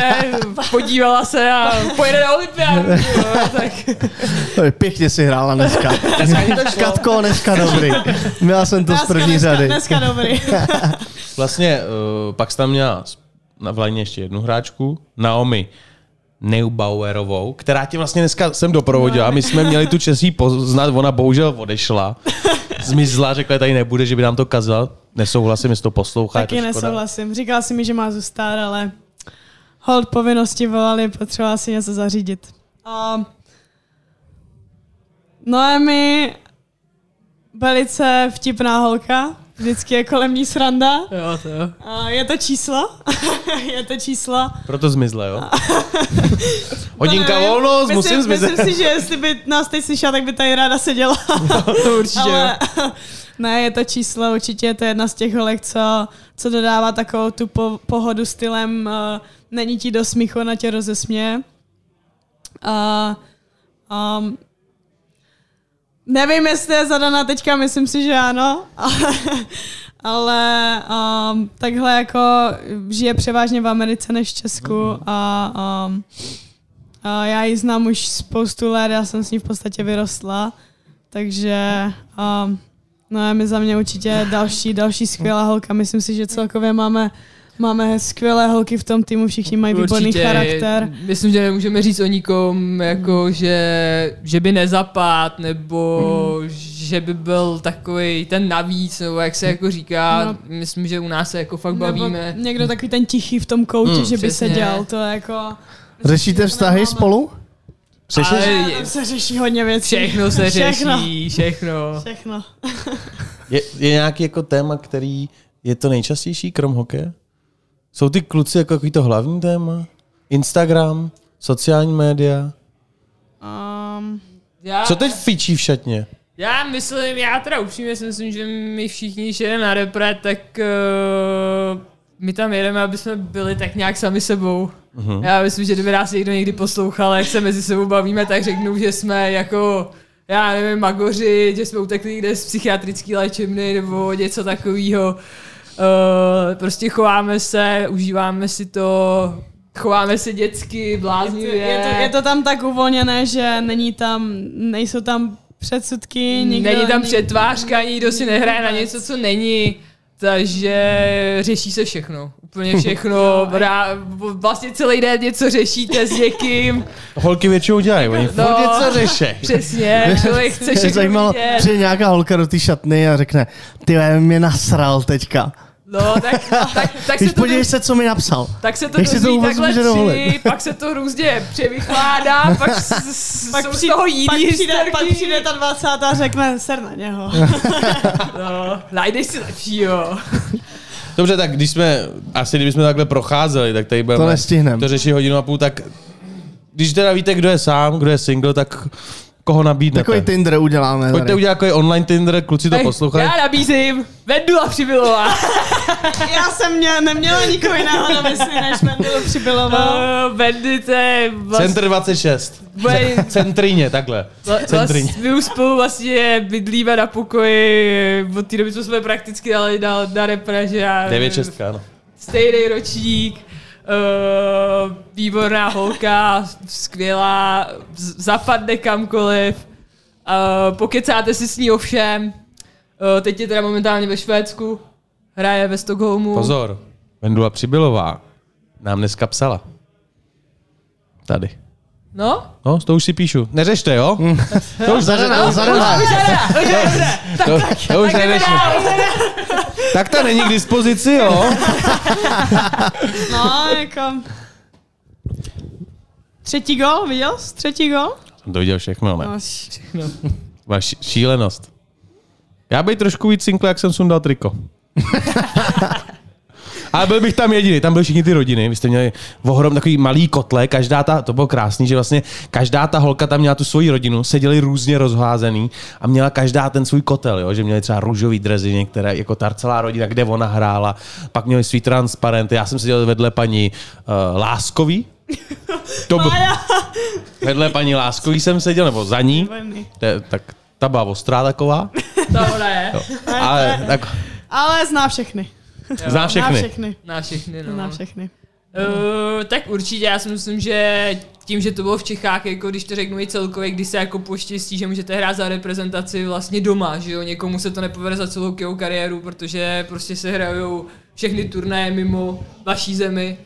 podívala se a pojede na olympiádu. tak. Pěkně si hrála dneska. Katko, dneska dobrý. Měla jsem to z Dneska- první dneska, řady. Dneska dobrý. Vlastně uh, pak jsi tam měla na v lajně ještě jednu hráčku, Naomi Neubauerovou, která tě vlastně dneska jsem doprovodila. My jsme měli tu čest poznat, ona bohužel odešla. Zmizla, řekla, že tady nebude, že by nám to kazala. Nesouhlasím, jestli to poslouchá. Taky to nesouhlasím. Říkala si mi, že má zůstat, ale hold povinnosti volali, potřebovala si něco zařídit. A Noemi, velice vtipná holka, vždycky je kolem ní sranda. Jo, to jo. A je to číslo, je to číslo. Proto zmizla, jo? Hodinka volnost, myslím, musím zmizet. Myslím si, že jestli by nás teď slyšela, tak by tady ráda seděla. To určitě Ale jo. ne, je to číslo, určitě je to jedna z těch holek, co, co dodává takovou tu po, pohodu stylem, uh, není ti do smíchu, na tě rozesměje. A um, nevím, jestli je zadaná teďka, myslím si, že ano, ale, ale um, takhle jako žije převážně v Americe než v Česku a um, a já ji znám už spoustu let, já jsem s ní v podstatě vyrostla, takže um, no je mi za mě určitě další, další skvělá holka. Myslím si, že celkově máme, máme skvělé holky v tom týmu, všichni mají výborný Určitě, charakter. Myslím, že nemůžeme říct o nikom, jako že, že by nezapad, nebo že by byl takový ten navíc, nebo jak se jako říká. No. Myslím, že u nás se jako fakt Nebo bavíme. někdo takový ten tichý v tom koutě, Hmm, že by přesně. seděl, to je jako... Řešíte vztahy spolu? Řešíš? Ale tam se řeší hodně věcí. všechno se Všechno. řeší, všechno. Všechno. Je, je nějaký jako téma, který je to nejčastější, krom hokeje? Jsou ty kluci jako takový to hlavní téma? Instagram, sociální média? Um, Já, Co teď fičí v šatně? Já myslím, já teda upřímně si myslím, že my všichni, když jedeme na repre, tak uh, my tam jedeme, aby jsme byli tak nějak sami sebou. Uh-huh. Já myslím, že kdyby nás někdo někdy poslouchal, jak se mezi sebou bavíme, tak řeknu, že jsme jako, já nevím, magoři, že jsme utekli někde z psychiatrické léčebny nebo něco takového. Uh, prostě chováme se, užíváme si to, chováme se dětsky, je, to, bláznivě. je, to, je to tam tak uvolněné, že není tam, nejsou tam předsudky, nikdo, Není tam přetvářka, nikdo si nehraje na něco, co není. Takže řeší se všechno. Úplně všechno. Rá, vlastně celý den něco řešíte s někým. Holky většinou dělají, oni No. něco řeší. Přesně. Člověk chce Mě všechno zajímalo, vidět. přijde nějaká holka do té šatny a řekne, ty mě nasral teďka. No, tak, tak, tak, Když se to, podívej se, co mi napsal. tak se to jak to dozví vůbec takhle tři, dovolit? pak se to různě převykládá, pak, s, s, Pak, jsou z přijde, toho pak, jiný přijde, pak přijde ta 20 a řekne, ser na něho. No, najdeš si lepšího. Dobře, tak když jsme, asi kdybychom takhle procházeli, tak tady budeme To nestihnem. to řešit hodinu a půl, tak když teda víte, kdo je sám, kdo je single, tak koho nabídnete? Takový Tinder uděláme. Pojďte tady. udělat takový online Tinder, kluci to poslouchají. Já nabízím Vendula Přibylová. Já jsem mě, neměla nikoho jiného na mysli, než Mendelu přibyloval. Uh, Vendy, to je vlastně... Center 26. Bude- Centrině, takhle. Centrině. Vlast, my už spolu vlastně bydlíme na pokoji, od té doby, co jsme prakticky dali na, na repre, že já... 9 6, ano. Stejný ročník, uh, výborná holka, skvělá, zapadne kamkoliv, uh, pokecáte si s ní o všem, uh, teď je teda momentálně ve Švédsku, hraje ve Stockholmu. Pozor, Vendula Přibylová nám dneska psala. Tady. No? No, to už si píšu. Neřešte, jo? To už Zadane, zadane. To, to už neřešte. Tak ta není k dispozici, jo? No, jako... Třetí gol, viděl jsi? Třetí gol? To viděl všechno, ne? No, šílenost. Já bych trošku víc cinkl, jak jsem sundal triko. Ale byl bych tam jediný, tam byly všichni ty rodiny, vy jste měli ohrom takový malý kotle, každá ta, to bylo krásný, že vlastně každá ta holka tam měla tu svoji rodinu, seděli různě rozházený a měla každá ten svůj kotel, jo? že měli třeba růžový drezy některé, jako ta celá rodina, kde ona hrála, pak měli svý transparenty, já jsem seděl vedle paní uh, Láskový, to byl, vedle paní Láskový jsem seděl, nebo za ní, je- tak ta byla ostrá taková, To jo. ale tak, Ale zná všechny. Zná Zná všechny. všechny. Na všechny, no. Zná všechny. Uh, tak určitě, já si myslím, že tím, že to bylo v Čechách, jako když to řeknu i celkově, když se jako poštěstí, že můžete hrát za reprezentaci vlastně doma, že jo, někomu se to nepovede za celou kejou kariéru, protože prostě se hrajou všechny turnaje mimo vaší zemi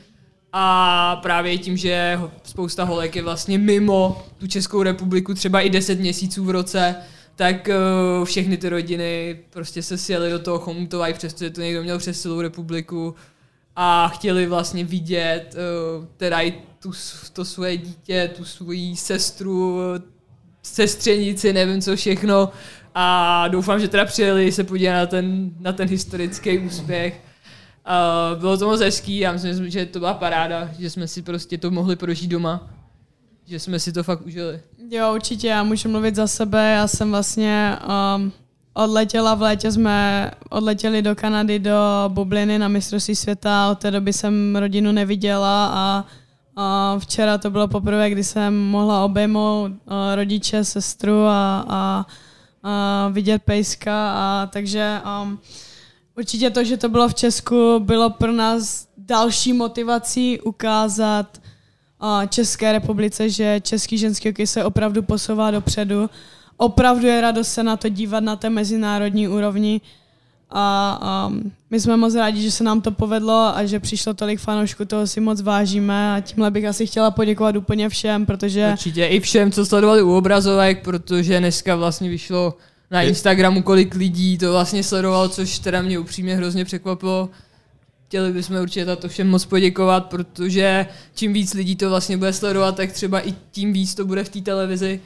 a právě tím, že spousta holek je vlastně mimo tu Českou republiku, třeba i 10 měsíců v roce, tak uh, všechny ty rodiny prostě se sjeli do toho Chomutova, i přesto, že to někdo měl přes celou republiku a chtěli vlastně vidět uh, teda i tu, to svoje dítě, tu svoji sestru, eh, sestřenici, nevím co všechno a doufám, že teda přijeli se podívat na ten, na ten historický úspěch. Uh, bylo to moc hezký a myslím, že to byla paráda, že jsme si prostě to mohli prožít doma, že jsme si to fakt užili. Jo, určitě, já můžu mluvit za sebe. Já jsem vlastně um, odletěla v létě, jsme odletěli do Kanady, do Bubliny na mistrovství světa. Od té doby jsem rodinu neviděla a, a včera to bylo poprvé, kdy jsem mohla obejmout uh, rodiče, sestru a, a, a vidět pejska. A, takže um, určitě to, že to bylo v Česku, bylo pro nás další motivací ukázat České republice, že český ženský hokej se opravdu posouvá dopředu. Opravdu je radost se na to dívat na té mezinárodní úrovni. A um, my jsme moc rádi, že se nám to povedlo a že přišlo tolik fanoušků, toho si moc vážíme a tímhle bych asi chtěla poděkovat úplně všem, protože Určitě i všem, co sledovali u obrazovek, protože dneska vlastně vyšlo na Instagramu, kolik lidí to vlastně sledovalo, což teda mě upřímně hrozně překvapilo. Chtěli bychom určitě za to všem moc poděkovat, protože čím víc lidí to vlastně bude sledovat, tak třeba i tím víc to bude v té televizi.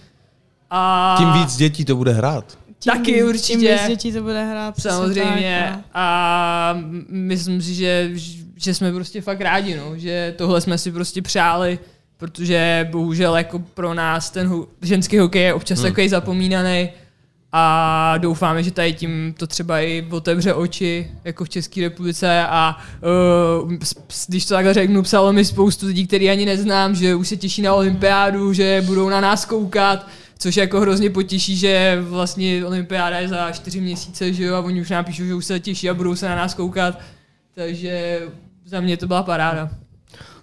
A Tím víc dětí to bude hrát. tím, Taky tím určitě. víc dětí to bude hrát. Samozřejmě. tak, no. A myslím si, že, že jsme prostě fakt rádi, no, že tohle jsme si prostě přáli, protože bohužel jako pro nás ten hu- ženský hokej je občas hmm. takový zapomínaný a doufáme, že tady tím to třeba i otevře oči jako v České republice a uh, když to takhle řeknu, psalo mi spoustu lidí, který ani neznám, že už se těší na olympiádu, že budou na nás koukat, což jako hrozně potěší, že vlastně olympiáda je za čtyři měsíce, že jo, a oni už nám píšou, že už se těší a budou se na nás koukat, takže za mě to byla paráda.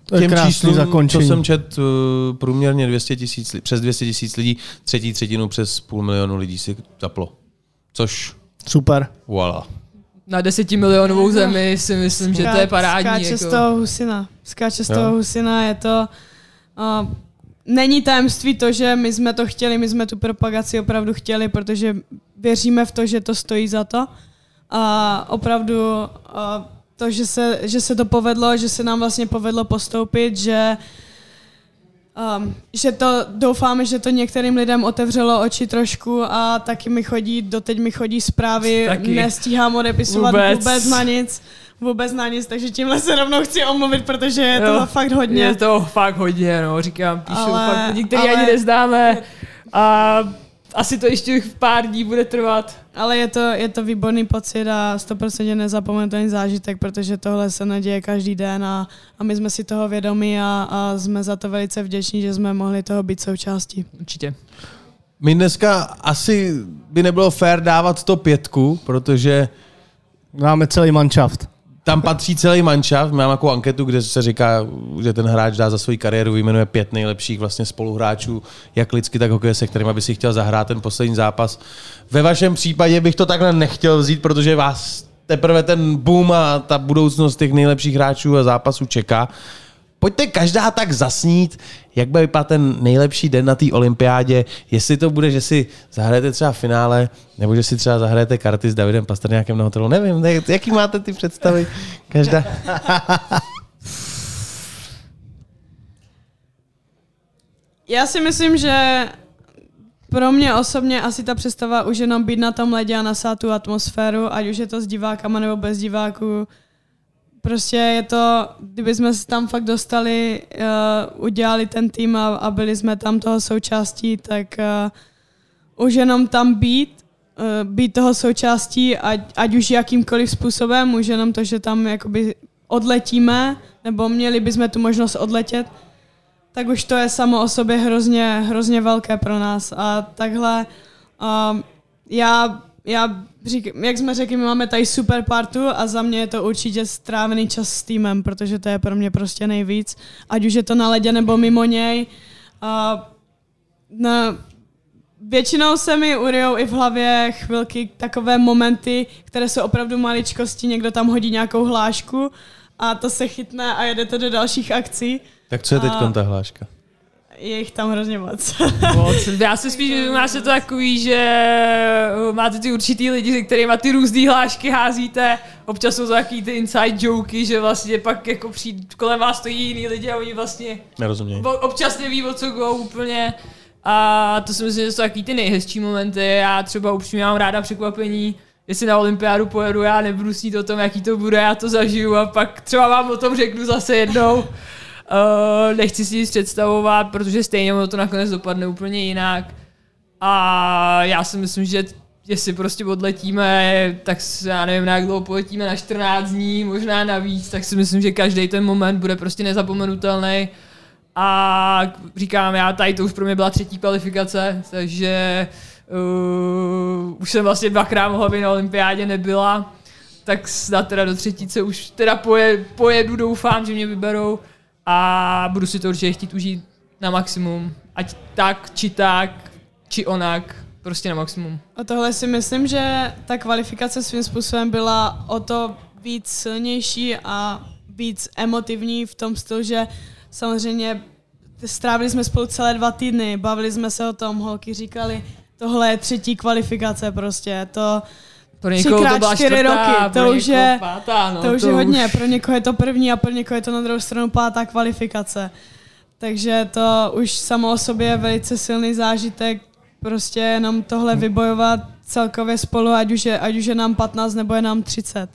To je krásný co zakončení. jsem čet, uh, průměrně 200 tisíc, přes 200 tisíc lidí, třetí třetinu přes půl milionu lidí si zaplo. Což, Super. voilà. Na desetimilionovou zemi si myslím, že to je parádní. Skáče z Jako. toho husina. Skáče z Jo. toho husina, je to... Uh, není tajemství to, že my jsme to chtěli, my jsme tu propagaci opravdu chtěli, protože věříme v to, že to stojí za to. A opravdu uh, to, že se, že se to povedlo, že se nám vlastně povedlo postoupit, že Um, že to doufáme, že to některým lidem otevřelo oči trošku a taky mi chodí, doteď mi chodí zprávy, Taky. nestíhám odepisovat Vůbec. vůbec. vůbec na nic, vůbec na nic, takže tímhle se rovnou chci omluvit, protože je toho fakt hodně. Je to fakt hodně, no, říkám, píšou Ale- fakt lidi, který ale- ani neznáme a asi to ještě pár dní bude trvat. Ale je to, je to výborný pocit a 100% nezapomenutelný zážitek, protože tohle se neděje každý den a, a my jsme si toho vědomí a, a jsme za to velice vděční, že jsme mohli toho být součástí. Určitě. My dneska asi by nebylo fér dávat to pětku, protože Máme celý manšaft. Tam patří celý manšaft. Mám takovou anketu, kde se říká, že ten hráč dá za svou kariéru, vyjmenuje pět nejlepších vlastně spoluhráčů, jak lidsky, tak hokej, se kterými by si chtěl zahrát ten poslední zápas. Ve vašem případě bych to takhle nechtěl vzít, protože vás teprve ten boom a ta budoucnost těch nejlepších hráčů a zápasů čeká. Pojďte každá tak zasnít, jak bude vypadat ten nejlepší den na té olympiádě, jestli to bude, že si zahrajete třeba finále, nebo že si třeba zahrajete karty s Davidem Pastrňákem na hotelu, nevím, ne, jaký máte ty představy? Každá. Já si myslím, že pro mě osobně asi ta představa už jenom být na tom ledě a nasát tu atmosféru, ať už je to s divákama nebo bez diváků. Prostě je to, kdyby jsme se tam fakt dostali, uh, udělali ten tým a, a byli jsme tam toho součástí, tak uh, už jenom tam být, uh, být toho součástí, ať, ať už jakýmkoliv způsobem, už jenom to, že tam jakoby odletíme, nebo měli bychom tu možnost odletět, tak už to je samo o sobě hrozně, hrozně velké pro nás. A takhle um, já, já řík, jak jsme řekli, my máme tady super partu a za mě je to určitě strávený čas s týmem, protože to je pro mě prostě nejvíc. Ať už je to na ledě nebo mimo něj. Uh, na, většinou se mi urijou i v hlavě chvilky takové momenty, které jsou opravdu maličkosti, někdo tam hodí nějakou hlášku a to se chytne a jede to do dalších akcí. Tak co je teď A- ta hláška? Je jich tam hrozně moc. Moc. Já si spíš, že máš to takový, že eh, máte ty určitý lidi, se kterými ty různé hlášky házíte. Občas jsou to takový ty inside joky, že vlastně pak jako přijde, kolem vás stojí jiný lidi a oni vlastně Nerozuměj. o- občas neví, o co go úplně. A to si myslím, že jsou takový ty nejhezčí momenty. Já třeba upřímně mám ráda překvapení, jestli na olympiádu pojedu, já nebudu snít o tom, jaký to bude, já to zažiju a pak třeba vám o tom řeknu zase jednou. Uh, nechci si nic představovat, protože stejně ono to nakonec dopadne úplně jinak. A já si myslím, že jestli prostě odletíme, tak s- já nevím, na jak dlouho poletíme, na 14 dní, možná navíc, tak si myslím, že každý ten moment bude prostě nezapomenutelný. A říkám, já tady to už pro mě byla třetí kvalifikace, takže uh, už jsem vlastně dvakrát mohla být na olympiádě, nebyla. Tak snad teda do třetíce už teda poje, pojedu, doufám, že mě vyberou a budu si to určitě chtít užít na maximum. Ať tak, či tak, či onak, prostě na maximum. A tohle si myslím, že ta kvalifikace svým způsobem byla o to víc silnější a víc emotivní v tom stylu, že samozřejmě strávili jsme spolu celé dva týdny, bavili jsme se o tom, holky říkali, tohle je třetí kvalifikace prostě, to, Pro někoho to byla čtyři čtvrtá, roky, to už je- pátá, no, to už je hodně, pro někoho je to první a pro někoho je to na druhou stranu pátá kvalifikace. Takže to už samo o sobě je velice silný zážitek, prostě jenom tohle vybojovat celkově spolu, ať už je, ať už je nám 15 nebo je nám 30.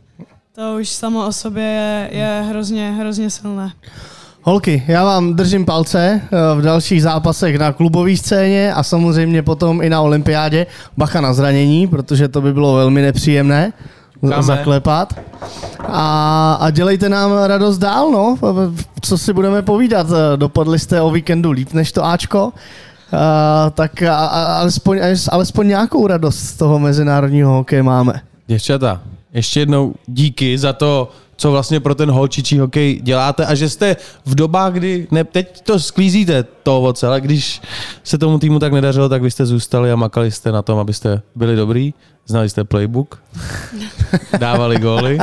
To už samo o sobě je, je hrozně, hrozně silné. Holky, já vám držím palce eh, v dalších zápasech na klubové scéně a samozřejmě potom i na olympiádě. Bacha na zranění, protože to by bylo velmi nepříjemné Dáme. zaklepat. A, a dělejte nám radost dál, no. Co si budeme povídat? Eh, Dopadli jste o víkendu líp než to Ačko. Uh, tak a, a, alespoň, alespoň nějakou radost z toho mezinárodního hokeje máme. Děvčata, ještě jednou díky za to, co vlastně pro ten holčičí hokej děláte a že jste v dobách, kdy, ne, teď to sklízíte to ovoce, ale když se tomu týmu tak nedařilo, tak vy jste zůstali a makali jste na tom, abyste byli dobrý, znali jste playbook, dávali góly.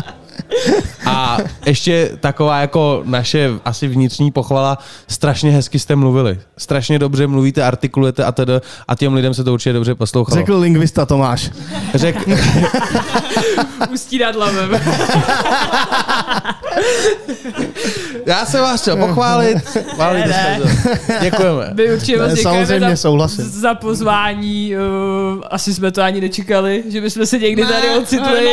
A ještě taková jako naše asi vnitřní pochvala, strašně hezky jste mluvili. Strašně dobře mluvíte, artikulujete a tedy a těm lidem se to určitě dobře poslouchalo. Řekl lingvista Tomáš. Řek, Ustírat lavem. Já jsem vás chtěl pochválit. Ne, to. Děkujeme. My určitě Ne, děkujeme samozřejmě za, souhlasím. za pozvání. Uh, asi jsme to ani nečekali, že bychom se někdy tady ocitli.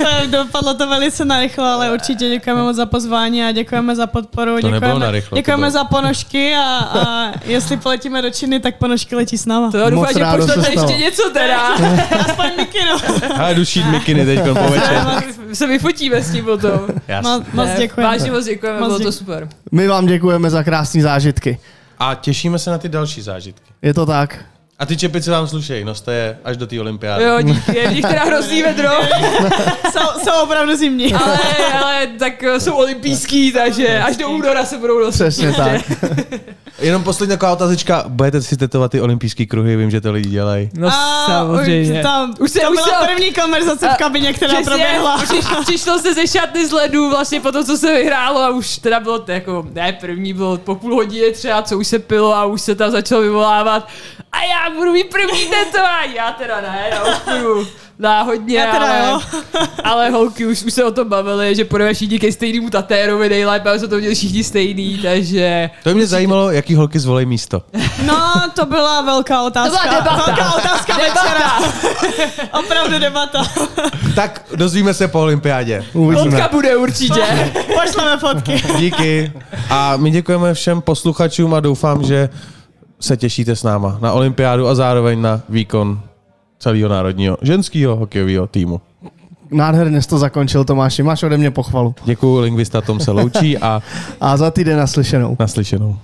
Ne, dopadlo to velice narychlo, ale určitě děkujeme moc za pozvání a děkujeme za podporu. nebylo děkujeme, narychlo, to děkujeme bylo- za ponožky a, a jestli poletíme do Číny, tak ponožky letí s náma. To doufám, že pošlete stalo. ještě něco teda. Aspoň mikino. Ale jdu šít mikiny teď po večer. se vyfotíme s tím potom. Moc, děkujeme. Vážně moc děkujeme, Moc bylo to super. My vám děkujeme za krásné zážitky. A těšíme se na ty další zážitky. Je to tak. A ty čepice vám slušejí, noste je až do té olympiády. Jo, díky, je v nich teda hrozný vedro, Jsou, jsou opravdu zimní. ale, ale tak eh, jsou olympijský, takže až do února se budou nosit. Přesně tak. Jenom poslední taková otázečka, budete si tetovat ty olympijské kruhy, vím, že to lidi dělají. No A samozřejmě. Už, tam, Už se- to už byla se- první konverzace v kabině, která Přesně, proběhla. Přiš, přišlo se ze šatny z ledu vlastně po tom, co se vyhrálo a už teda bylo to jako, ne první, bylo po půl hodině třeba, co už se pilo a už se tam začalo vyvolávat a já budu mít první tetování, já teda ne, já už půjdu náhodně, Já teda ale, jo. ale holky už, už se o tom bavili, že půjdeme všichni ke stejnému tatérovi nejlépe, aby se to měli všichni stejný, takže To by mě zajímalo, jaký holky zvolí místo. No, to byla velká otázka. To byla debata. Velká otázka večera. debata, Opravdu debata. Tak dozvíme se po olympiádě. Uvidíme. fotka bude určitě. Pošleme fotky. Díky. A my děkujeme všem posluchačům a doufám, že se těšíte s náma na olympiádu a zároveň na výkon celého národního ženského hokejového týmu. Nádherně jsi to zakončil, Tomáši. Máš ode mě pochvalu. Děkuji, lingvista Tom se loučí a A za týden naslyšenou. naslyšenou.